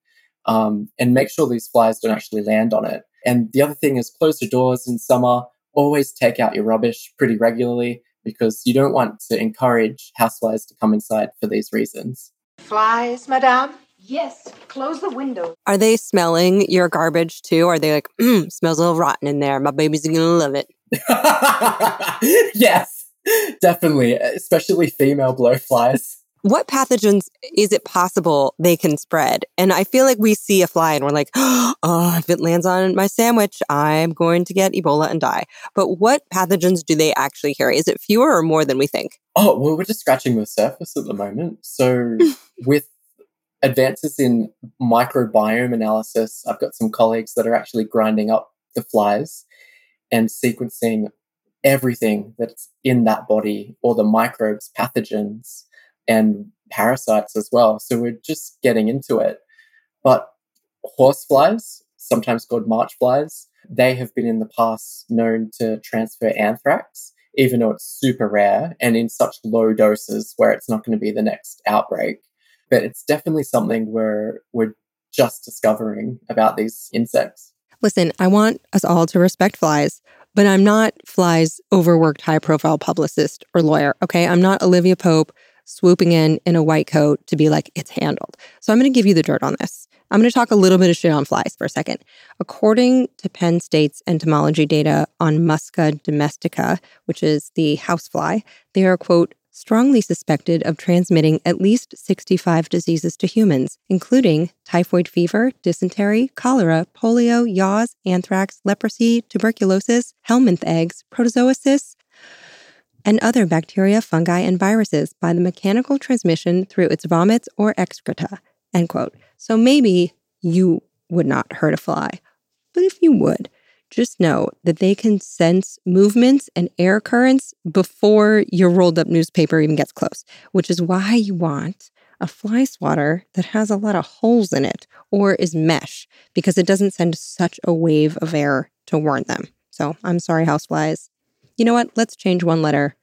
[SPEAKER 4] um, and make sure these flies don't actually land on it. And the other thing is close your doors in summer. Always take out your rubbish pretty regularly because you don't want to encourage houseflies to come inside for these reasons.
[SPEAKER 12] Flies, madame? Yes, close the window.
[SPEAKER 3] Are they smelling your garbage too? Are they like, mm, smells a little rotten in there. My baby's gonna love it.
[SPEAKER 4] yes, definitely, especially female blowflies.
[SPEAKER 3] What pathogens is it possible they can spread? And I feel like we see a fly and we're like, oh, if it lands on my sandwich, I'm going to get Ebola and die. But what pathogens do they actually carry? Is it fewer or more than we think?
[SPEAKER 4] Oh, well, we're just scratching the surface at the moment. So, with advances in microbiome analysis, I've got some colleagues that are actually grinding up the flies and sequencing everything that's in that body, all the microbes, pathogens, and parasites as well. So, we're just getting into it. But horseflies, sometimes called march flies, they have been in the past known to transfer anthrax even though it's super rare and in such low doses where it's not going to be the next outbreak. But it's definitely something where we're just discovering about these insects.
[SPEAKER 3] Listen, I want us all to respect flies, but I'm not flies overworked high profile publicist or lawyer. Okay. I'm not Olivia Pope swooping in in a white coat to be like, it's handled. So I'm going to give you the dirt on this. I'm going to talk a little bit of shit on flies for a second. According to Penn State's entomology data on Musca domestica, which is the housefly, they are, quote, strongly suspected of transmitting at least 65 diseases to humans, including typhoid fever, dysentery, cholera, polio, yaws, anthrax, leprosy, tuberculosis, helminth eggs, protozoa and other bacteria, fungi, and viruses by the mechanical transmission through its vomits or excreta. End quote. So maybe you would not hurt a fly, but if you would, just know that they can sense movements and air currents before your rolled up newspaper even gets close, which is why you want a fly swatter that has a lot of holes in it or is mesh because it doesn't send such a wave of air to warn them. So I'm sorry, houseflies. You know what? Let's change one letter.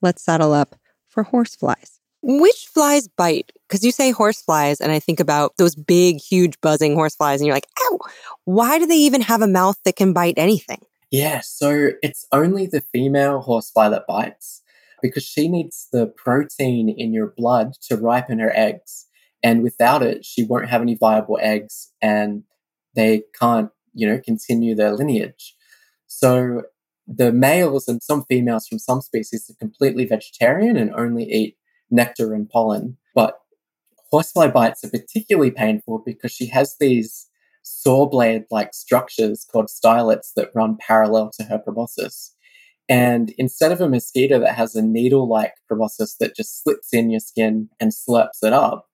[SPEAKER 3] Let's saddle up for horseflies. Which flies bite? Because you say horseflies, and I think about those big, huge, buzzing horseflies, and you're like, ow, why do they even have a mouth that can bite anything?
[SPEAKER 4] Yeah, so it's only the female horsefly that bites because she needs the protein in your blood to ripen her eggs. And without it, she won't have any viable eggs and they can't, you know, continue their lineage. So the males and some females from some species are completely vegetarian and only eat nectar and pollen. But horsefly bites are particularly painful because she has these saw blade like structures called stylets that run parallel to her proboscis. And instead of a mosquito that has a needle like proboscis that just slips in your skin and slurps it up,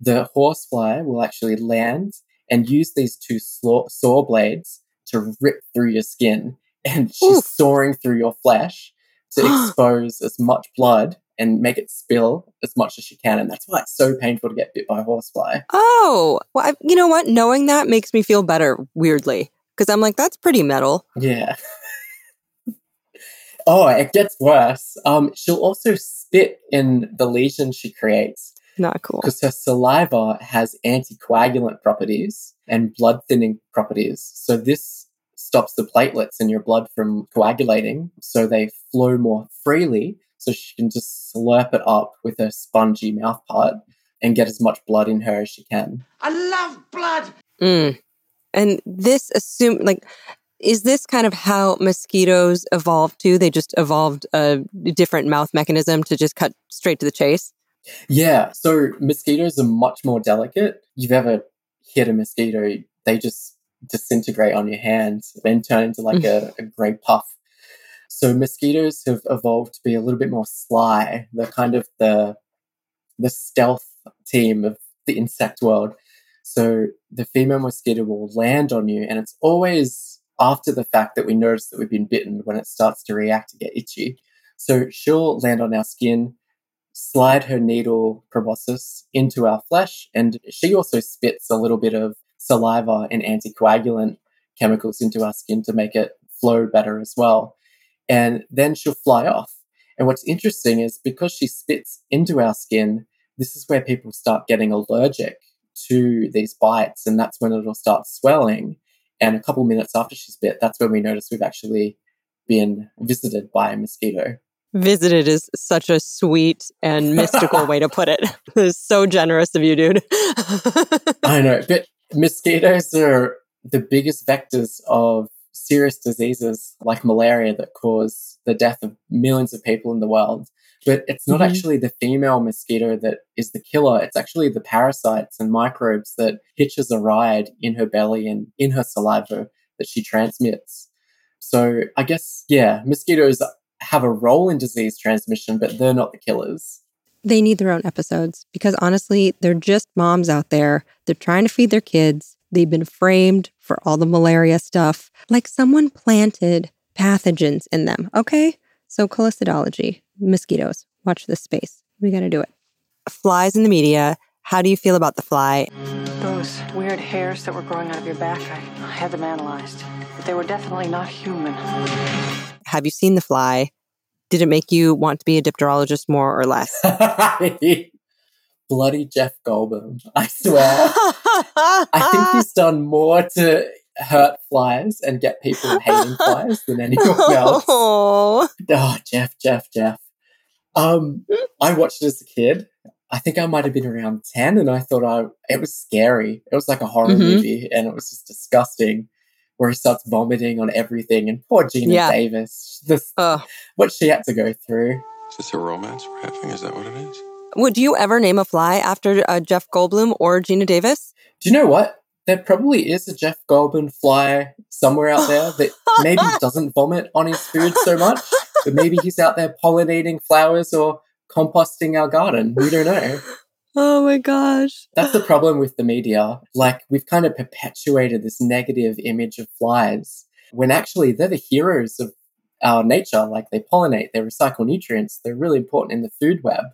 [SPEAKER 4] the horsefly will actually land and use these two saw, saw blades to rip through your skin. And she's
[SPEAKER 3] Oof.
[SPEAKER 4] sawing through your flesh to expose as much blood and make it spill as much as she can. And that's why it's so painful to get bit by a horsefly.
[SPEAKER 1] Oh, well, I, you know what? Knowing that makes me feel better, weirdly. Because I'm like, that's pretty metal.
[SPEAKER 4] Yeah. oh, it gets worse. Um, she'll also spit in the lesion she creates
[SPEAKER 1] Not cool.
[SPEAKER 4] because her saliva has anticoagulant properties and blood thinning properties. So this stops the platelets in your blood from coagulating, so they flow more freely. So she can just slurp it up with her spongy mouth part and get as much blood in her as she can.
[SPEAKER 12] I love blood.
[SPEAKER 1] Mm. And this assume like is this kind of how mosquitoes evolved too? They just evolved a different mouth mechanism to just cut straight to the chase.
[SPEAKER 4] Yeah, so mosquitoes are much more delicate. You've ever hit a mosquito, they just disintegrate on your hands and turn into like mm. a, a grey puff. So mosquitoes have evolved to be a little bit more sly. They're kind of the the stealth team of the insect world. So the female mosquito will land on you, and it's always after the fact that we notice that we've been bitten when it starts to react to get itchy. So she'll land on our skin, slide her needle proboscis into our flesh, and she also spits a little bit of saliva and anticoagulant chemicals into our skin to make it flow better as well. And then she'll fly off. And what's interesting is because she spits into our skin, this is where people start getting allergic to these bites, and that's when it'll start swelling. And a couple minutes after she's bit, that's when we notice we've actually been visited by a mosquito.
[SPEAKER 1] Visited is such a sweet and mystical way to put it. It's so generous of you, dude.
[SPEAKER 4] I know, but mosquitoes are the biggest vectors of serious diseases like malaria that cause the death of millions of people in the world. But it's not
[SPEAKER 1] Mhm.
[SPEAKER 4] actually the female mosquito that is the killer. It's actually the parasites and microbes that hitches a ride in her belly and in her saliva that she transmits. So I guess, yeah, mosquitoes have a role in disease transmission, but they're not the killers.
[SPEAKER 3] They need their own episodes because honestly, they're just moms out there. They're trying to feed their kids. They've been framed for all the malaria stuff. Like someone planted pathogens in them. Okay. So, culicidology, mosquitoes, watch this space. We got to do it.
[SPEAKER 1] Flies in the media. How do you feel about the fly?
[SPEAKER 13] Those weird hairs that were growing out of your back, I, I had them analyzed. But they were definitely not human.
[SPEAKER 1] Have you seen the fly? Did it make you want to be a dipterologist more or less?
[SPEAKER 4] Bloody Jeff Goldblum. I swear. I think he's done more to hurt flies and get people hating flies than anyone else.
[SPEAKER 1] Oh.
[SPEAKER 4] Oh, Jeff, Jeff, Jeff. Um, I watched it as a kid. I think I might have been around 10 and I thought I it was scary. It was like a horror
[SPEAKER 1] Mhm.
[SPEAKER 4] movie and it was just disgusting where he starts vomiting on everything and poor Geena
[SPEAKER 1] Yeah.
[SPEAKER 4] Davis. This what she had to go through.
[SPEAKER 14] Is this a romance we're having? Is that what it is?
[SPEAKER 1] Would you ever name a fly after uh, Jeff Goldblum or Geena Davis?
[SPEAKER 4] Do you know what? There probably is a Jeff Goldblum fly somewhere out there that maybe doesn't vomit on his food so much, but maybe he's out there pollinating flowers or composting our garden. We don't know.
[SPEAKER 1] Oh my gosh.
[SPEAKER 4] That's the problem with the media. Like, we've kind of perpetuated this negative image of flies when actually they're the heroes of our nature. Like, they pollinate, they recycle nutrients, they're really important in the food web,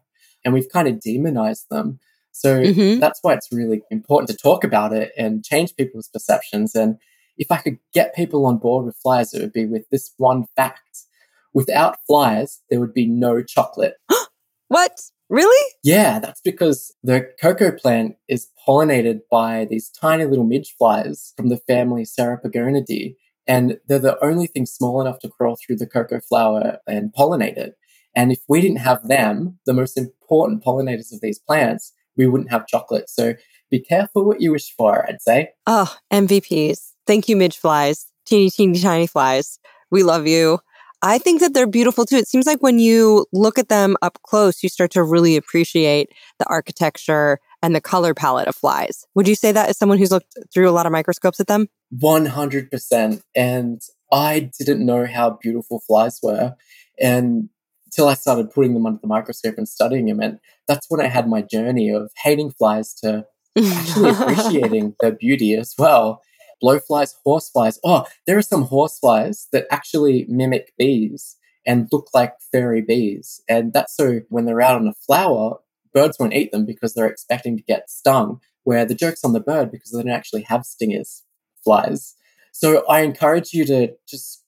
[SPEAKER 4] and we've kind of demonized them. So
[SPEAKER 1] Mhm.
[SPEAKER 4] that's why it's really important to talk about it and change people's perceptions. And if I could get people on board with flies, it would be with this one fact. Without flies, there would be no chocolate.
[SPEAKER 1] What? Really?
[SPEAKER 4] Yeah, that's because the cocoa plant is pollinated by these tiny little midge flies from the family Ceratopogonidae. And they're the only thing small enough to crawl through the cocoa flower and pollinate it. And if we didn't have them, the most important pollinators of these plants, we wouldn't have chocolate. So be careful what you wish for, I'd say.
[SPEAKER 1] Ah, oh, MVPs. Thank you, midge flies. Teeny, teeny, tiny flies. We love you. I think that they're beautiful too. It seems like when you look at them up close, you start to really appreciate the architecture
[SPEAKER 3] and the color palette of flies. Would you say that as someone who's looked through a lot of microscopes at them?
[SPEAKER 4] 100%. And I didn't know how beautiful flies were. And until I started putting them under the microscope and studying them. And that's when I had my journey of hating flies to actually appreciating their beauty as well. Blowflies, horseflies. Oh, there are some horseflies that actually mimic bees and look like fairy bees. And that's so when they're out on a flower, birds won't eat them because they're expecting to get stung, where the joke's on the bird because they don't actually have stingers, flies. So I encourage you to just,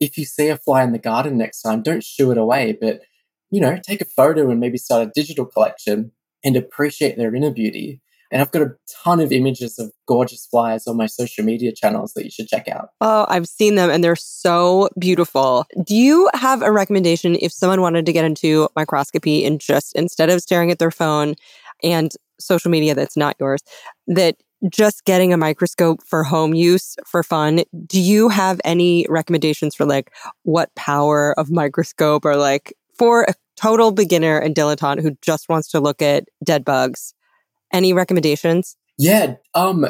[SPEAKER 4] if you see a fly in the garden next time, don't shoo it away, but, you know, take a photo and maybe start a digital collection and appreciate their inner beauty. And I've got a ton of images of gorgeous flies on my social media channels that you should check out.
[SPEAKER 3] Oh, I've seen them and they're so beautiful. Do you have a recommendation if someone wanted to get into microscopy and just instead of staring at their phone and social media that's not yours, that just getting a microscope for home use for fun, do you have any recommendations for like what power of microscope or like for a total beginner and dilettante who just wants to look at dead bugs? Any recommendations?
[SPEAKER 4] Yeah. Um,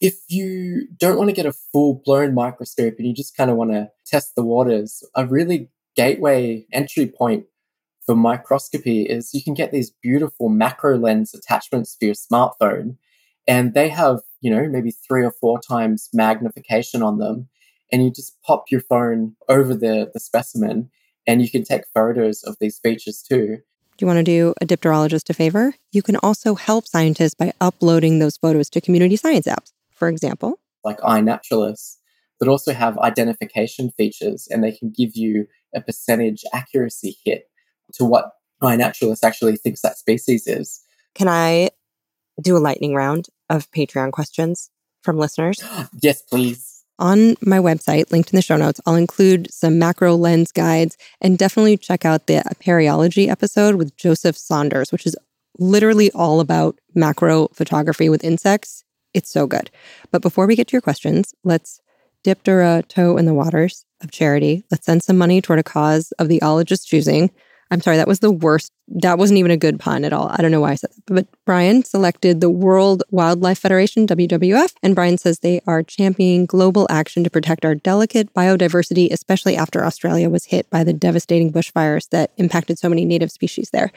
[SPEAKER 4] if you don't want to get a full blown microscope and you just kind of want to test the waters, a really gateway entry point for microscopy is you can get these beautiful macro lens attachments for your smartphone and they have, you know, maybe three or four times magnification on them. And you just pop your phone over the, the specimen and you can take photos of these features too.
[SPEAKER 15] Do you want to do a dipterologist a favor? You can also help scientists by uploading those photos to community science apps. For example,
[SPEAKER 4] like iNaturalist, that also have identification features and they can give you a percentage accuracy hit to what iNaturalist actually thinks that species is.
[SPEAKER 3] Can I do a lightning round of Patreon questions from listeners?
[SPEAKER 4] yes, please.
[SPEAKER 15] On my website, linked in the show notes, I'll include some macro lens guides and definitely check out the apariology episode with Joseph Saunders, which is literally all about macro photography with insects. It's so good. But before we get to your questions, let's dip our toe in the waters of charity. Let's send some money toward a cause of the ologist choosing. I'm sorry, that was the worst. That wasn't even a good pun at all. I don't know why I said that. But Bryan selected the World Wildlife Federation, WWF, and Bryan says they are championing global action to protect our delicate biodiversity, especially after Australia was hit by the devastating bushfires that impacted so many native species there.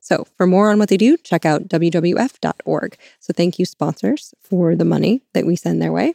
[SPEAKER 15] So, for more on what they do, check out WWF.org. So, thank you, sponsors, for the money that we send their way.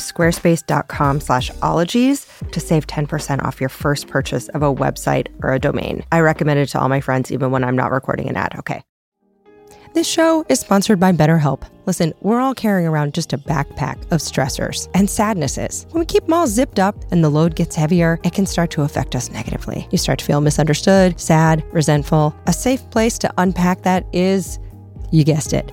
[SPEAKER 3] squarespace.com slash ologies to save 10% off your first purchase of a website or a domain. I recommend it to all my friends, even when I'm not recording an ad. Okay. This show is sponsored by BetterHelp. Listen, we're all carrying around just a backpack of stressors and sadnesses. When we keep them all zipped up and the load gets heavier, it can start to affect us negatively. You start to feel misunderstood, sad, resentful. A safe place to unpack that is, you guessed it,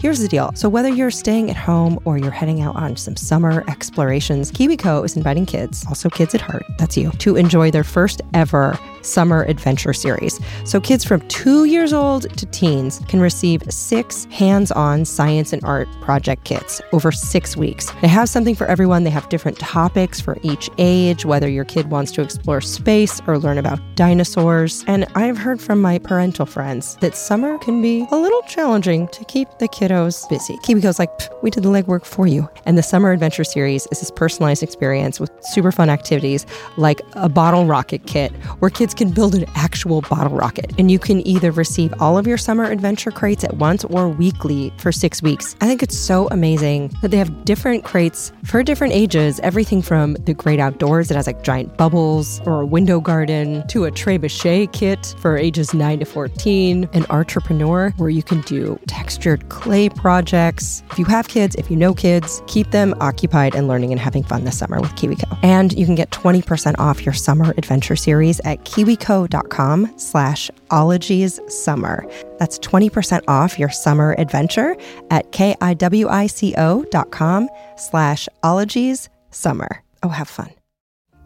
[SPEAKER 3] Here's the deal. So, whether you're staying at home or you're heading out on some summer explorations, KiwiCo is inviting kids, also kids at heart, that's you, to enjoy their first ever summer adventure series. So, kids from two years old to teens can receive six hands on science and art project kits over six weeks. They have something for everyone. They have different topics for each age, whether your kid wants to explore space or learn about dinosaurs. And I've heard from my parental friends that summer can be a little challenging to keep the kiddos busy. KiwiCo's like, we did the legwork for you. And the Summer Adventure Series is this personalized experience with super fun activities like a bottle rocket kit where kids can build an actual bottle rocket. And you can either receive all of your summer adventure crates at once or weekly for six weeks. I think it's so amazing that they have different crates for different ages, everything from the great outdoors that has like giant bubbles or a window garden to a trebuchet kit for ages 9 to 14, an entrepreneur where you can do textured clay projects. If you have kids, if you know kids, keep them occupied and learning and having fun this summer with KiwiCo. And you can get 20% off your summer adventure series at kiwico.com slash ologies summer. That's 20% off your summer adventure at K-I-W-I-C-O dot com slash ologies summer. Oh, have fun.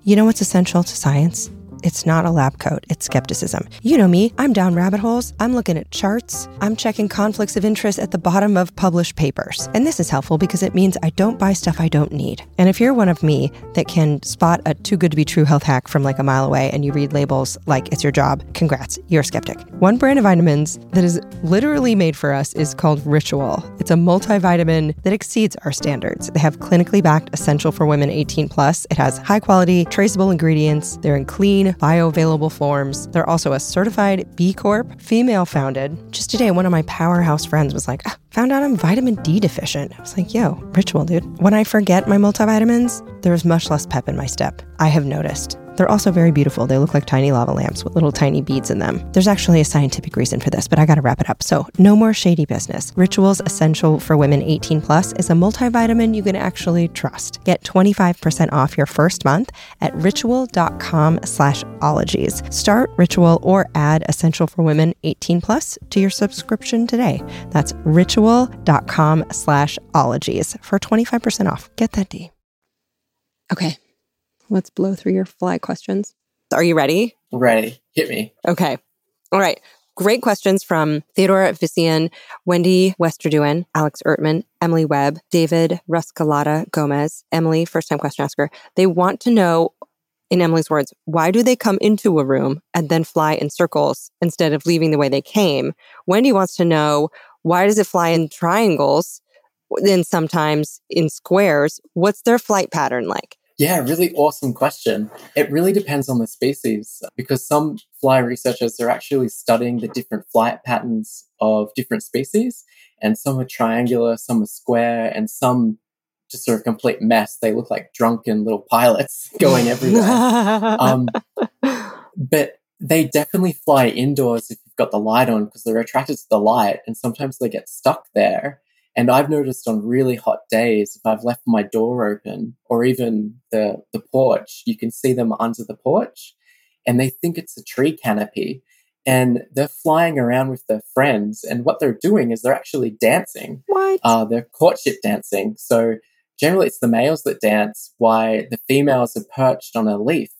[SPEAKER 3] You know what's essential to science? It's not a lab coat, it's skepticism. You know me, I'm down rabbit holes, I'm looking at charts, I'm checking conflicts of interest at the bottom of published papers. And this is helpful because it means I don't buy stuff I don't need. And if you're one of me that can spot a too good to be true health hack from like a mile away and you read labels like it's your job, congrats, you're a skeptic. One brand of vitamins that is literally made for us is called Ritual. It's a multivitamin that exceeds our standards. They have clinically backed essential for women 18 plus. It has high quality, traceable ingredients. They're in clean, bioavailable forms. They're also a certified B Corp, female founded. Just today, one of my powerhouse friends was like, ah, found out I'm vitamin D deficient. I was like, yo, ritual, dude. When I forget my multivitamins, there's much less pep in my step. I have noticed. They're also very beautiful. They look like tiny lava lamps with little tiny beads in them. There's actually a scientific reason for this, but I gotta wrap it up. So, no more shady business. Rituals Essential for Women 18 Plus is a multivitamin you can actually trust. Get 25% off your first month at ritual.com slash ologies. Start Ritual or add Essential for Women 18 Plus to your subscription today. That's ritual.com slash ologies for 25% off. Get that D.
[SPEAKER 16] Okay. Let's blow through your fly questions.
[SPEAKER 3] Are you ready?
[SPEAKER 4] Ready. Hit me.
[SPEAKER 3] Okay. All right. Great questions from Theodora Vician, Wendy Westerduin, Alex Ertman, Emily Webb, David Ruscalata Gomez, Emily, first time question asker. They want to know, in Emily's words, why do they come into a room and then fly in circles instead of leaving the way they came? Wendy wants to know, why does it fly in triangles, then sometimes in squares? What's their flight pattern like?
[SPEAKER 4] Yeah, really awesome question. It really depends on the species because some fly researchers are actually studying the different flight patterns of different species, and some are triangular, some are square, and some just sort of complete mess. They look like drunken little pilots going everywhere. um, but they definitely fly indoors if you've got the light on because they're attracted to the light, and sometimes they get stuck there. And I've noticed on really hot days, if I've left my door open or even the, the porch, you can see them under the porch and they think it's a tree canopy and they're flying around with their friends. And what they're doing is they're actually dancing.
[SPEAKER 3] What?
[SPEAKER 4] Uh, they're courtship dancing. So generally it's the males that dance while the females are perched on a leaf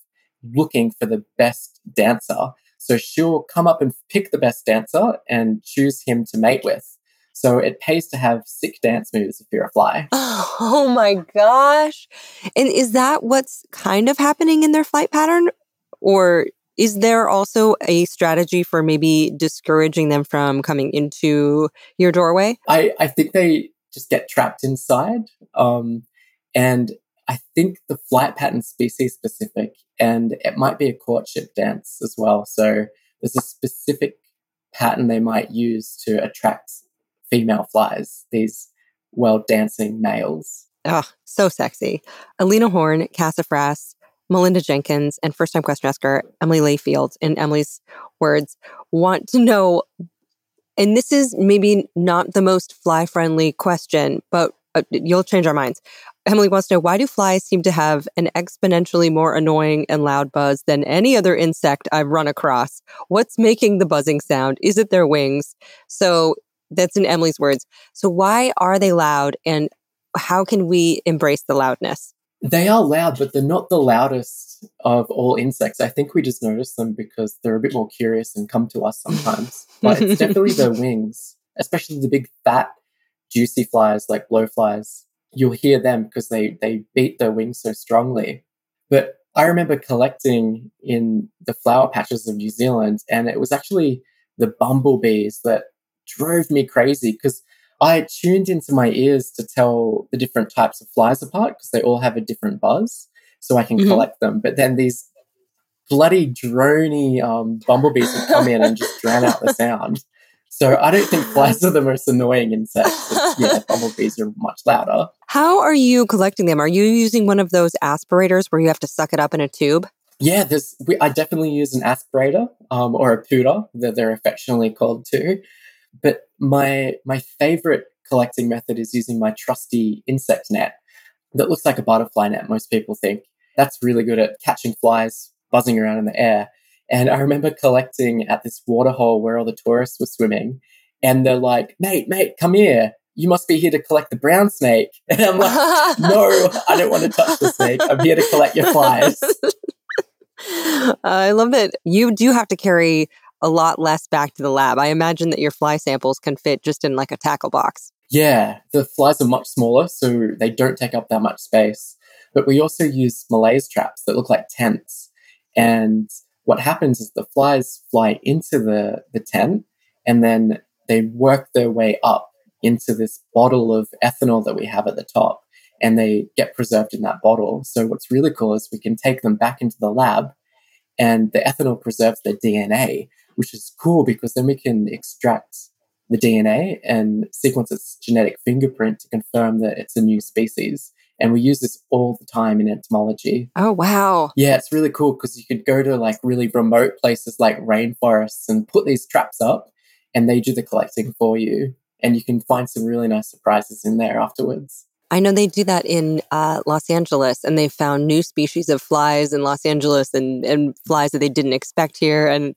[SPEAKER 4] looking for the best dancer. So she'll come up and pick the best dancer and choose him to mate with. So it pays to have sick dance moves if you're a fly.
[SPEAKER 3] Oh my gosh. And is that what's kind of happening in their flight pattern? Or is there also a strategy for maybe discouraging them from coming into your doorway?
[SPEAKER 4] I, I think they just get trapped inside. Um, and I think the flight pattern species specific, and it might be a courtship dance as well. So there's a specific pattern they might use to attract female flies, these well dancing males.
[SPEAKER 3] Oh, so sexy. Alina Horn, Cassafras, Melinda Jenkins and first time question asker Emily Layfield, in Emily's words, want to know, and this is maybe not the most fly friendly question, but uh, you'll change our minds. Emily wants to know why do flies seem to have an exponentially more annoying and loud buzz than any other insect I've run across? What's making the buzzing sound? Is it their wings? So that's in Emily's words. So why are they loud and how can we embrace the loudness?
[SPEAKER 4] They are loud, but they're not the loudest of all insects. I think we just notice them because they're a bit more curious and come to us sometimes. but it's definitely their wings, especially the big fat, juicy flies like blowflies. You'll hear them because they, they beat their wings so strongly. But I remember collecting in the flower patches of New Zealand, and it was actually the bumblebees that drove me crazy because I tuned into my ears to tell the different types of flies apart because they all have a different buzz, so I can mm-hmm. collect them. But then these bloody drony um, bumblebees would come in and just drown out the sound. So I don't think flies are the most annoying insects. yeah, bumblebees are much louder.
[SPEAKER 3] How are you collecting them? Are you using one of those aspirators where you have to suck it up in a tube?
[SPEAKER 4] Yeah, there's. We, I definitely use an aspirator um, or a pooter that they're affectionately called too. But my my favorite collecting method is using my trusty insect net that looks like a butterfly net. Most people think that's really good at catching flies buzzing around in the air. And I remember collecting at this waterhole where all the tourists were swimming, and they're like, "Mate, mate, come here." You must be here to collect the brown snake. And I'm like, no, I don't want to touch the snake. I'm here to collect your flies.
[SPEAKER 3] I love that you do have to carry a lot less back to the lab. I imagine that your fly samples can fit just in like a tackle box.
[SPEAKER 4] Yeah, the flies are much smaller, so they don't take up that much space. But we also use malaise traps that look like tents. And what happens is the flies fly into the, the tent and then they work their way up into this bottle of ethanol that we have at the top and they get preserved in that bottle. So what's really cool is we can take them back into the lab and the ethanol preserves their DNA which is cool because then we can extract the DNA and sequence its genetic fingerprint to confirm that it's a new species. And we use this all the time in entomology.
[SPEAKER 3] Oh, wow.
[SPEAKER 4] Yeah, it's really cool because you could go to like really remote places like rainforests and put these traps up and they do the collecting for you. And you can find some really nice surprises in there afterwards.
[SPEAKER 3] I know they do that in uh, Los Angeles, and they found new species of flies in Los Angeles and, and flies that they didn't expect here. And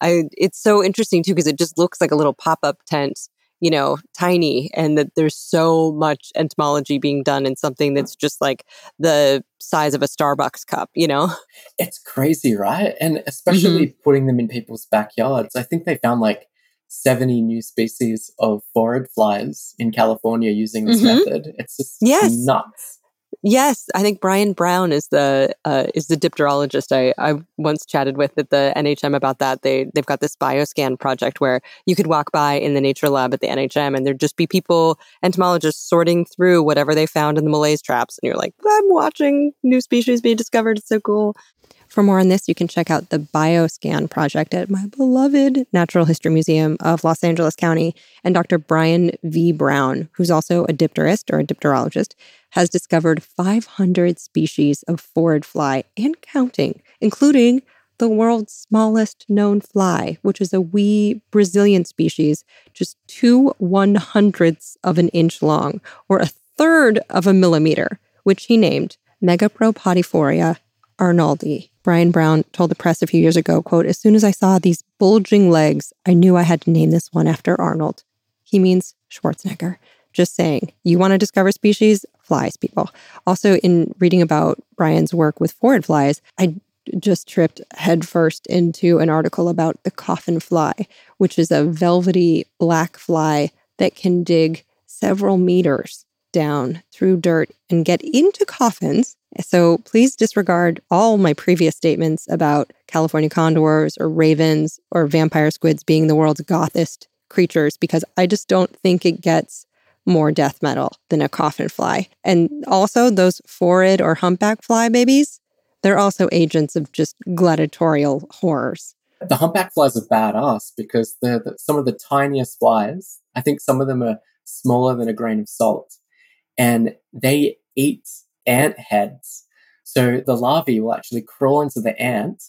[SPEAKER 3] I, it's so interesting too because it just looks like a little pop up tent, you know, tiny, and that there's so much entomology being done in something that's just like the size of a Starbucks cup, you know?
[SPEAKER 4] It's crazy, right? And especially mm-hmm. putting them in people's backyards. I think they found like 70 new species of phorid flies in California using this mm-hmm. method. It's just yes. nuts.
[SPEAKER 3] Yes, I think Brian Brown is the uh, is the dipterologist I, I once chatted with at the NHM about that. They they've got this bioscan project where you could walk by in the nature lab at the NHM and there'd just be people entomologists sorting through whatever they found in the malaise traps, and you're like, I'm watching new species be discovered. It's so cool. For more on this, you can check out the Bioscan project at my beloved Natural History Museum of Los Angeles County. And Dr. Brian V. Brown, who's also a dipterist or a dipterologist, has discovered 500 species of phorid fly and counting, including the world's smallest known fly, which is a wee Brazilian species, just two one hundredths of an inch long, or a third of a millimeter, which he named Megapropodiphora arnoldi. Brian Brown told the press a few years ago, quote, as soon as I saw these bulging legs, I knew I had to name this one after Arnold. He means Schwarzenegger. Just saying, you want to discover species? Flies, people. Also, in reading about Brian's work with phorid flies, I just tripped headfirst into an article about the coffin fly, which is a velvety black fly that can dig several meters down through dirt and get into coffins so please disregard all my previous statements about California condors or ravens or vampire squids being the world's gothest creatures because I just don't think it gets more death metal than a coffin fly. And also, those phorid or humpback fly babies, they're also agents of just gladiatorial horrors.
[SPEAKER 4] The humpback flies are badass because they're the, some of the tiniest flies. I think some of them are smaller than a grain of salt. And they eat ant heads. So the larvae will actually crawl into the ant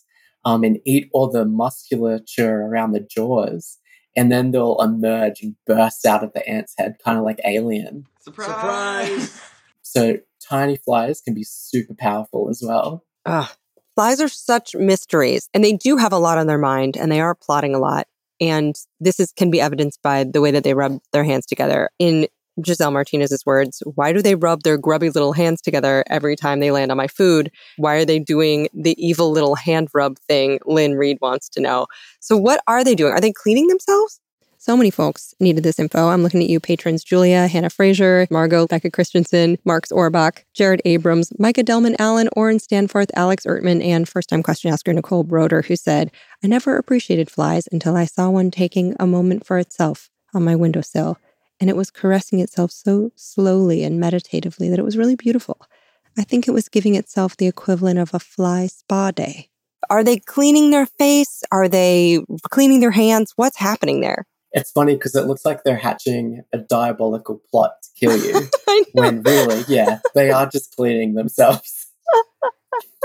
[SPEAKER 4] um, and eat all the musculature around the jaws. And then they'll emerge and burst out of the ant's head, kind of like Alien.
[SPEAKER 9] Surprise! Surprise!
[SPEAKER 4] So tiny flies can be super powerful as well.
[SPEAKER 1] Ugh. Flies are such mysteries, and they do have a lot on their mind, and they are plotting a lot. And this is can be evidenced by the way that they rub their hands together. In Giselle Martinez's words, why do they rub their grubby little hands together every time they land on my food? Why are they doing the evil little hand rub thing? Lynn Reed wants to know. So, what are they doing? Are they cleaning themselves?
[SPEAKER 3] So many folks needed this info. I'm looking at you, patrons Julia, Hannah Fraser, Margot, Becca Christensen, Marks Orbach, Jared Abrams, Micah Delman Allen, Oren Stanforth, Alex Ertman, and first time question asker Nicole Broder, who said, I never appreciated flies until I saw one taking a moment for itself on my windowsill. And it was caressing itself so slowly and meditatively that it was really beautiful. I think it was giving itself the equivalent of a fly spa day.
[SPEAKER 1] Are they cleaning their face? Are they cleaning their hands? What's happening there?
[SPEAKER 4] It's funny because it looks like they're hatching a diabolical plot to kill you. when really, yeah, they are just cleaning themselves.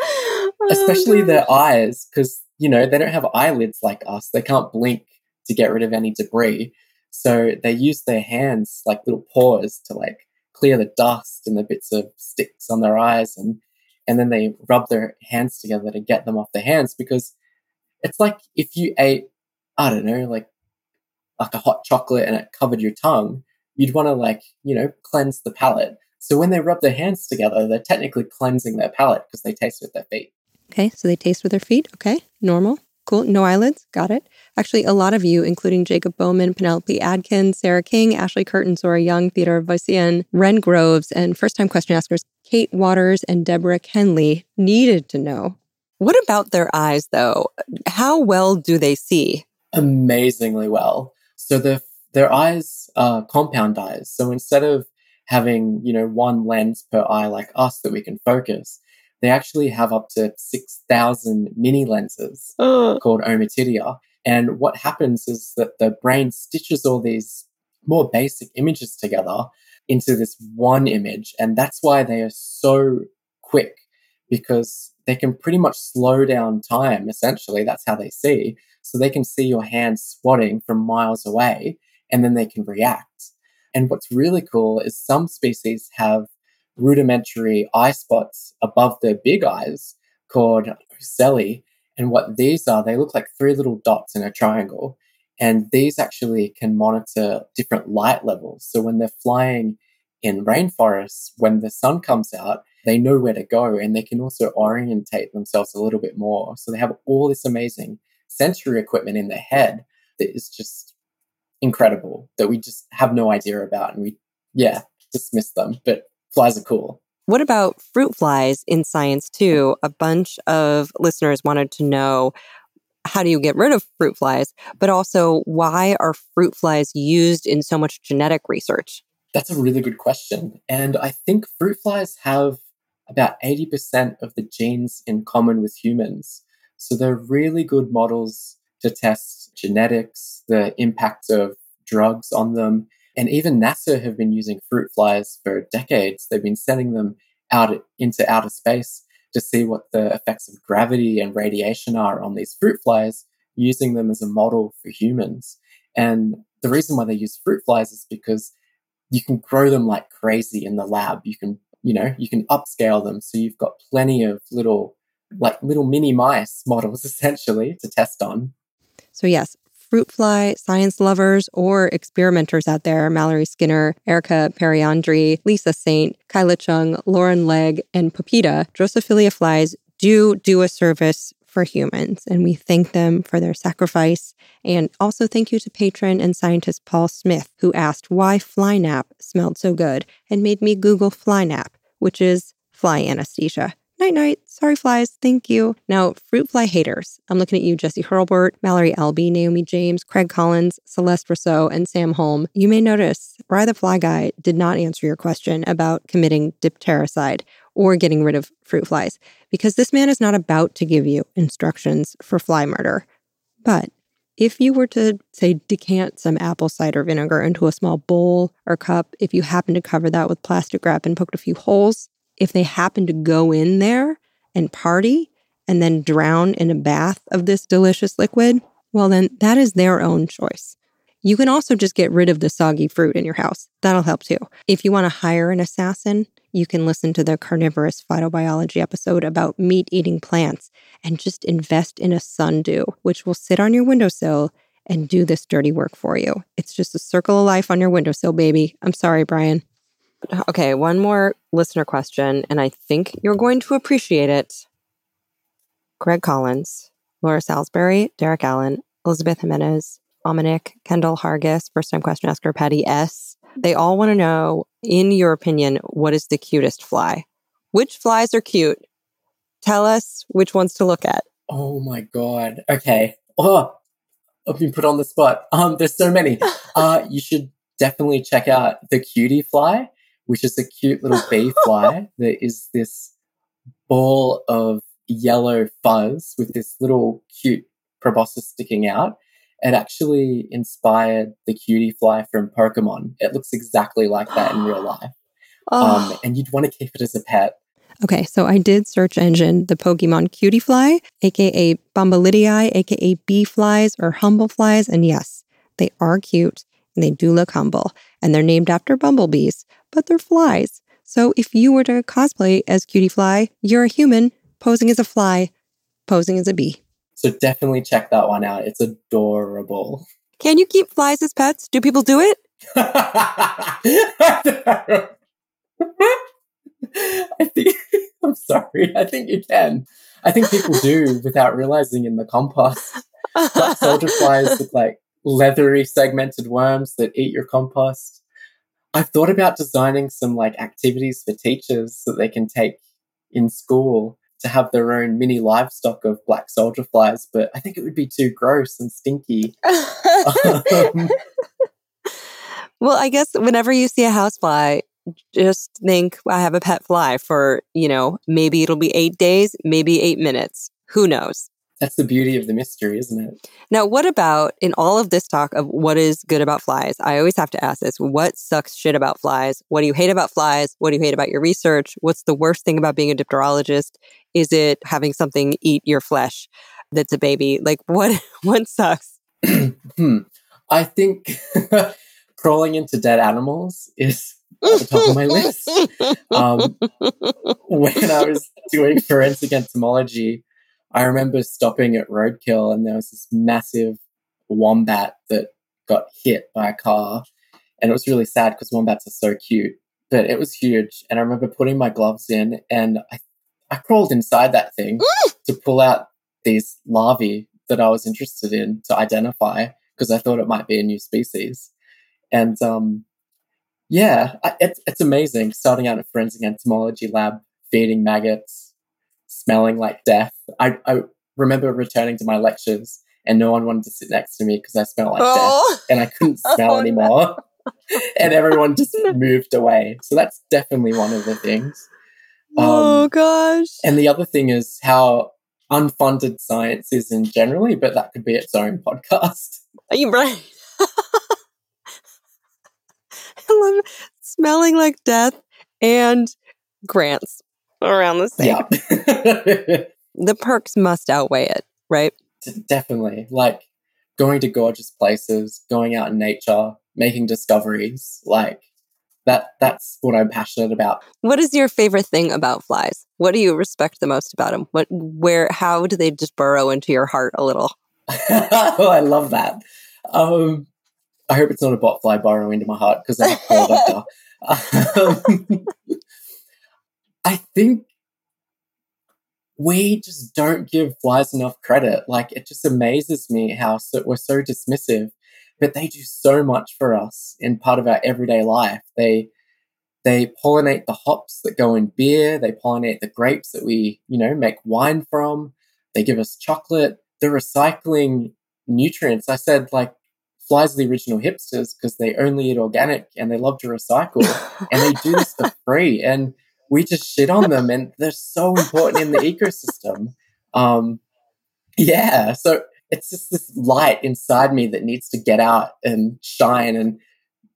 [SPEAKER 4] Oh, Especially their eyes, because, you know, they don't have eyelids like us. They can't blink to get rid of any debris. So they use their hands like little paws to like clear the dust and the bits of sticks on their eyes and and then they rub their hands together to get them off their hands because it's like if you ate I don't know like like a hot chocolate and it covered your tongue you'd want to like you know cleanse the palate so when they rub their hands together they're technically cleansing their palate because they taste with their feet
[SPEAKER 3] Okay, so they taste with their feet. Okay, normal. Cool. No eyelids. Got it. Actually, a lot of you, including Jacob Bowman, Penelope Adkins, Sarah King, Ashley Curtin, Zora Young, Theodore Voisian, Ren Groves, and first time question askers Kate Waters and Deborah Kenley needed to know.
[SPEAKER 1] What about their eyes, though? How well do they see?
[SPEAKER 4] amazingly well. So the their eyes are compound eyes. So instead of having, you know, one lens per eye like us that we can focus, they actually have up to 6,000 mini lenses oh. called ommatidia. And what happens is that the brain stitches all these more basic images together into this one image. And that's why they are so quick because they can pretty much slow down time, essentially. That's how they see. So they can see your hand swatting from miles away and then they can react. And what's really cool is some species have rudimentary eye spots above their big eyes called ocelli. And what these are, they look like three little dots in a triangle. And these actually can monitor different light levels. So when they're flying in rainforests, when the sun comes out, they know where to go and they can also orientate themselves a little bit more. So they have all this amazing sensory equipment in their head that is just incredible that we just have no idea about. And we, yeah, dismiss them. But flies are cool.
[SPEAKER 1] What about fruit flies in science, too? A bunch of listeners wanted to know how do you get rid of fruit flies, but also why are fruit flies used in so much genetic research?
[SPEAKER 4] That's a really good question. And I think fruit flies have about 80% of the genes in common with humans. So they're really good models to test genetics, the impact of drugs on them. And even NASA have been using fruit flies for decades. They've been sending them out into outer space to see what the effects of gravity and radiation are on these fruit flies, using them as a model for humans. And the reason why they use fruit flies is because you can grow them like crazy in the lab. You can, you know, you can upscale them. So you've got plenty of little, like little mini mice models essentially to test on.
[SPEAKER 3] So, yes, fruit fly science lovers or experimenters out there Mallory Skinner, Erica Periandri, Lisa Saint, Kyla Chung, Lauren Legg, and Pepita, Drosophila flies do do a service for humans, and we thank them for their sacrifice. And also thank you to patron and scientist Paul Smith, who asked why FlyNap smelled so good and made me Google FlyNap, which is fly anesthesia. Night night. Sorry, flies. Thank you. Now, fruit fly haters. I'm looking at you, Jesse Hurlbert, Mallory Albee, Naomi James, Craig Collins, Celeste Rousseau, and Sam Holm. You may notice Bry the Fly Guy did not answer your question about committing diptericide or getting rid of fruit flies because this man is not about to give you instructions for fly murder. But if you were to, say, decant some apple cider vinegar into a small bowl or cup, if you happen to cover that with plastic wrap and poked a few holes, if they happen to go in there, and party and then drown in a bath of this delicious liquid, well, then that is their own choice. You can also just get rid of the soggy fruit in your house. That'll help too. If you want to hire an assassin, you can listen to the carnivorous phytobiology episode about meat eating plants and just invest in a sundew, which will sit on your windowsill and do this dirty work for you. It's just a circle of life on your windowsill, baby. I'm sorry, Bryan.
[SPEAKER 1] Okay, one more listener question, and I think you're going to appreciate it. Greg Collins, Laura Salisbury, Derek Allen, Elizabeth Jimenez, Dominic, Kendall Hargis, first time question asker Patty S. They all want to know, in your opinion, what is the cutest fly? Which flies are cute? Tell us which ones to look at.
[SPEAKER 4] Oh my god. Okay. Oh, I've been put on the spot. Um, there's so many. Uh, you should definitely check out the cutie fly, which is a cute little bee fly that is this ball of yellow fuzz with this little cute proboscis sticking out. It actually inspired the Cutiefly from Pokemon. It looks exactly like that in real life. Um, and you'd want to keep it as a pet.
[SPEAKER 3] Okay, so I did search engine the Pokemon Cutiefly, aka Bombyliidae, aka bee flies or humble flies, and yes, they are cute and they do look humble, and they're named after bumblebees, but they're flies. So if you were to cosplay as cutie fly, you're a human posing as a fly, posing as a bee.
[SPEAKER 4] So definitely check that one out. It's adorable.
[SPEAKER 1] Can you keep flies as pets? Do people do it?
[SPEAKER 4] I think I'm sorry. I think you can. I think people do without realizing in the compost. Black soldier flies look like leathery segmented worms that eat your compost. I've thought about designing some like activities for teachers that they can take in school to have their own mini livestock of black soldier flies, but I think it would be too gross and stinky.
[SPEAKER 1] well, I guess whenever you see a housefly, just think I have a pet fly for, you know, maybe it'll be eight days, maybe eight minutes. Who knows?
[SPEAKER 4] That's the beauty of the mystery, isn't it?
[SPEAKER 1] Now, what about in all of this talk of what is good about flies? I always have to ask this what sucks shit about flies? What do you hate about flies? What do you hate about your research? What's the worst thing about being a dipterologist? Is it having something eat your flesh that's a baby? Like, what, what sucks?
[SPEAKER 4] hmm. I think crawling into dead animals is at the top of my list. Um, when I was doing forensic entomology, I remember stopping at Roadkill and there was this massive wombat that got hit by a car. And it was really sad because wombats are so cute, but it was huge. And I remember putting my gloves in and I, I crawled inside that thing to pull out these larvae that I was interested in to identify because I thought it might be a new species. And um, yeah, I, it's, it's amazing starting out in a forensic entomology lab, feeding maggots, smelling like death. I, I remember returning to my lectures and no one wanted to sit next to me because I smelled like
[SPEAKER 1] Oh.
[SPEAKER 4] death and I couldn't oh, smell
[SPEAKER 1] Oh,
[SPEAKER 4] anymore. and everyone just moved away. So that's definitely one of the things.
[SPEAKER 1] Um, oh, gosh.
[SPEAKER 4] And the other thing is how unfunded science is in generally, but that could be its own podcast.
[SPEAKER 1] Are you right? I love smelling like death and grants around the same.
[SPEAKER 4] Yeah.
[SPEAKER 1] The perks must outweigh it, right?
[SPEAKER 4] Definitely. Like going to gorgeous places, going out in nature, making discoveries, like that that's what I'm passionate about.
[SPEAKER 1] What is your favorite thing about flies? What do you respect the most about them? What, where, how do they just burrow into your heart a little?
[SPEAKER 4] oh, I love that. Um, I hope it's not a botfly burrowing into my heart because I'm a doctor. Um, I think we just don't give flies enough credit. Like it just amazes me how so, we're so dismissive, but they do so much for us in part of our everyday life. They they pollinate the hops that go in beer. They pollinate the grapes that we you know make wine from. They give us chocolate. They're recycling nutrients. I said like flies are the original hipsters because they only eat organic and they love to recycle and they do this for free. And we just shit on them and they're so important in the ecosystem. Um, yeah. So it's just this light inside me that needs to get out and shine and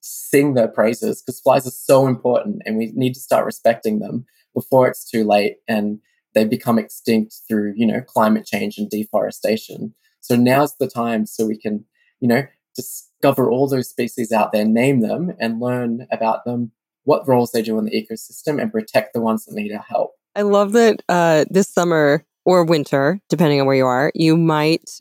[SPEAKER 4] sing their praises because flies are so important and we need to start respecting them before it's too late. And they become extinct through, you know, climate change and deforestation. So now's the time so we can, you know, discover all those species out there, name them, and learn about them, what roles they do in the ecosystem, and protect the ones that need our help.
[SPEAKER 1] I love that uh, this summer or winter, depending on where you are, you might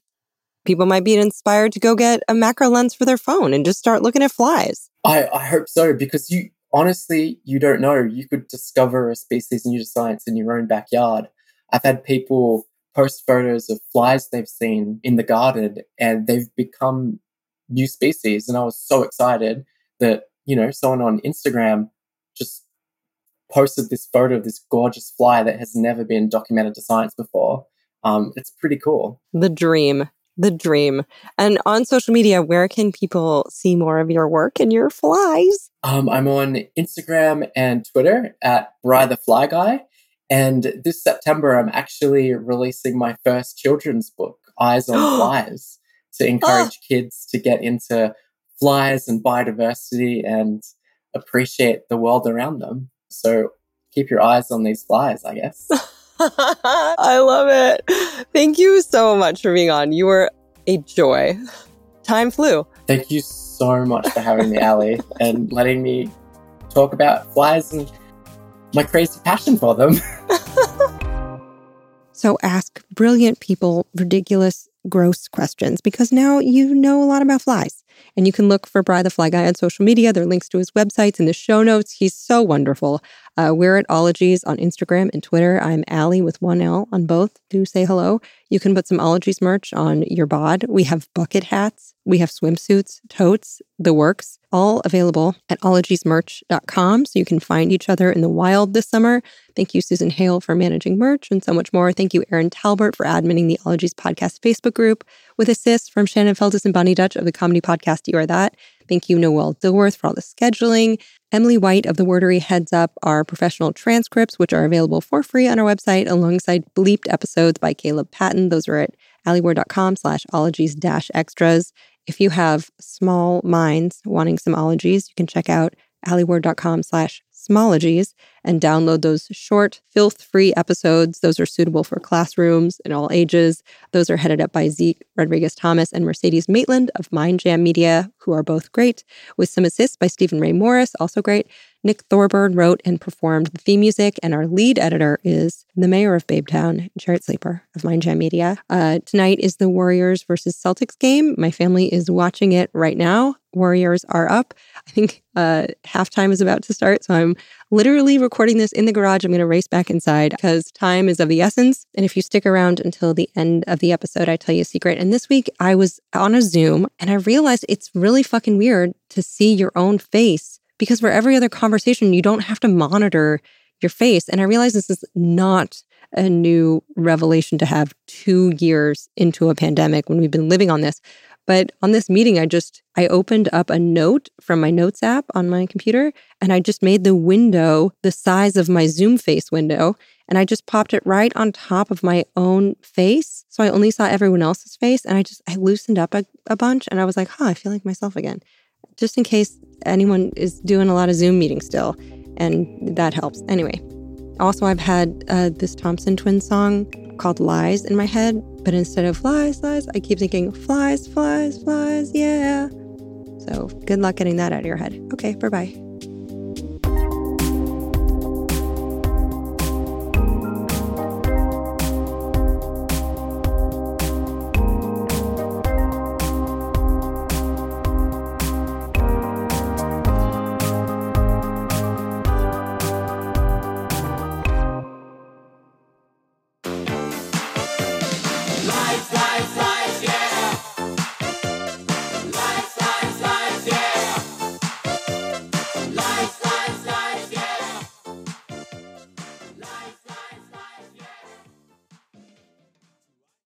[SPEAKER 1] people might be inspired to go get a macro lens for their phone and just start looking at flies.
[SPEAKER 4] I, I hope so because you honestly you don't know. You could discover a species new to science in your own backyard. I've had people post photos of flies they've seen in the garden and they've become new species. And I was so excited that, you know, someone on Instagram just posted this photo of this gorgeous fly that has never been documented to science before. Um, it's pretty cool.
[SPEAKER 1] The dream. The dream. And on social media, where can people see more of your work and your flies?
[SPEAKER 4] Um, I'm on Instagram and Twitter at Bry the Fly Guy. And this September, I'm actually releasing my first children's book, Eyes on Flies, to encourage kids to get into flies and biodiversity and appreciate the world around them. So keep your eyes on these flies, I guess.
[SPEAKER 1] I love it. Thank you so much for being on. You were a joy. Time flew.
[SPEAKER 4] Thank you so much for having me, Alie, and letting me talk about flies and my crazy passion for them.
[SPEAKER 3] so ask brilliant people ridiculous, gross questions because now you know a lot about flies. And you can look for Bry the Fly Guy on social media. There are links to his websites in the show notes. He's so wonderful. Uh, we're at Ologies on Instagram and Twitter. I'm Alie with one L on both. Do say hello. You can put some Ologies merch on your bod. We have bucket hats, we have swimsuits, totes, the works, all available at ologiesmerch.com. So you can find each other in the wild this summer. Thank you, Susan Hale, for managing merch and so much more. Thank you, Erin Talbert, for adminning the Ologies Podcast Facebook group with assists from Shannon Feltus and Bonnie Dutch of the comedy podcast You Are That. Thank you, Noel Dilworth, for all the scheduling. Emily White of The Wordery heads up our professional transcripts, which are available for free on our website alongside bleeped episodes by Caleb Patton. Those are at alieward.com slash ologies dash extras. If you have small minds wanting some ologies, you can check out alieward.com slash smologies and download those short, filth free episodes. Those are suitable for classrooms in all ages. Those are headed up by Zeke Rodriguez Thomas and Mercedes Maitland of Mind Jam Media, who are both great, with some assists by Stephen Ray Morris, also great. Nick Thorburn wrote and performed the theme music, and our lead editor is the mayor of Babetown, Jarrett Sleeper of Mind Jam Media. Uh, tonight is the Warriors versus Celtics game. My family is watching it right now. Warriors are up. I think uh, halftime is about to start, so I'm literally recording this in the garage. I'm going to race back inside because time is of the essence. And if you stick around until the end of the episode, I tell you a secret. And this week I was on a Zoom and I realized it's really fucking weird to see your own face because for every other conversation, you don't have to monitor your face. And I realize this is not a new revelation to have two years into a pandemic when we've been living on this. But on this meeting, I just I opened up a note from my notes app on my computer and I just made the window the size of my Zoom face window. And I just popped it right on top of my own face. So I only saw everyone else's face. And I just I loosened up a, a bunch and I was like, huh, I feel like myself again just in case anyone is doing a lot of Zoom meetings still, and that helps. Anyway, also, I've had uh, this Thompson Twin song called Lies in my head, but instead of flies, lies, I keep thinking flies, flies, flies, yeah. So good luck getting that out of your head. Okay, bye bye.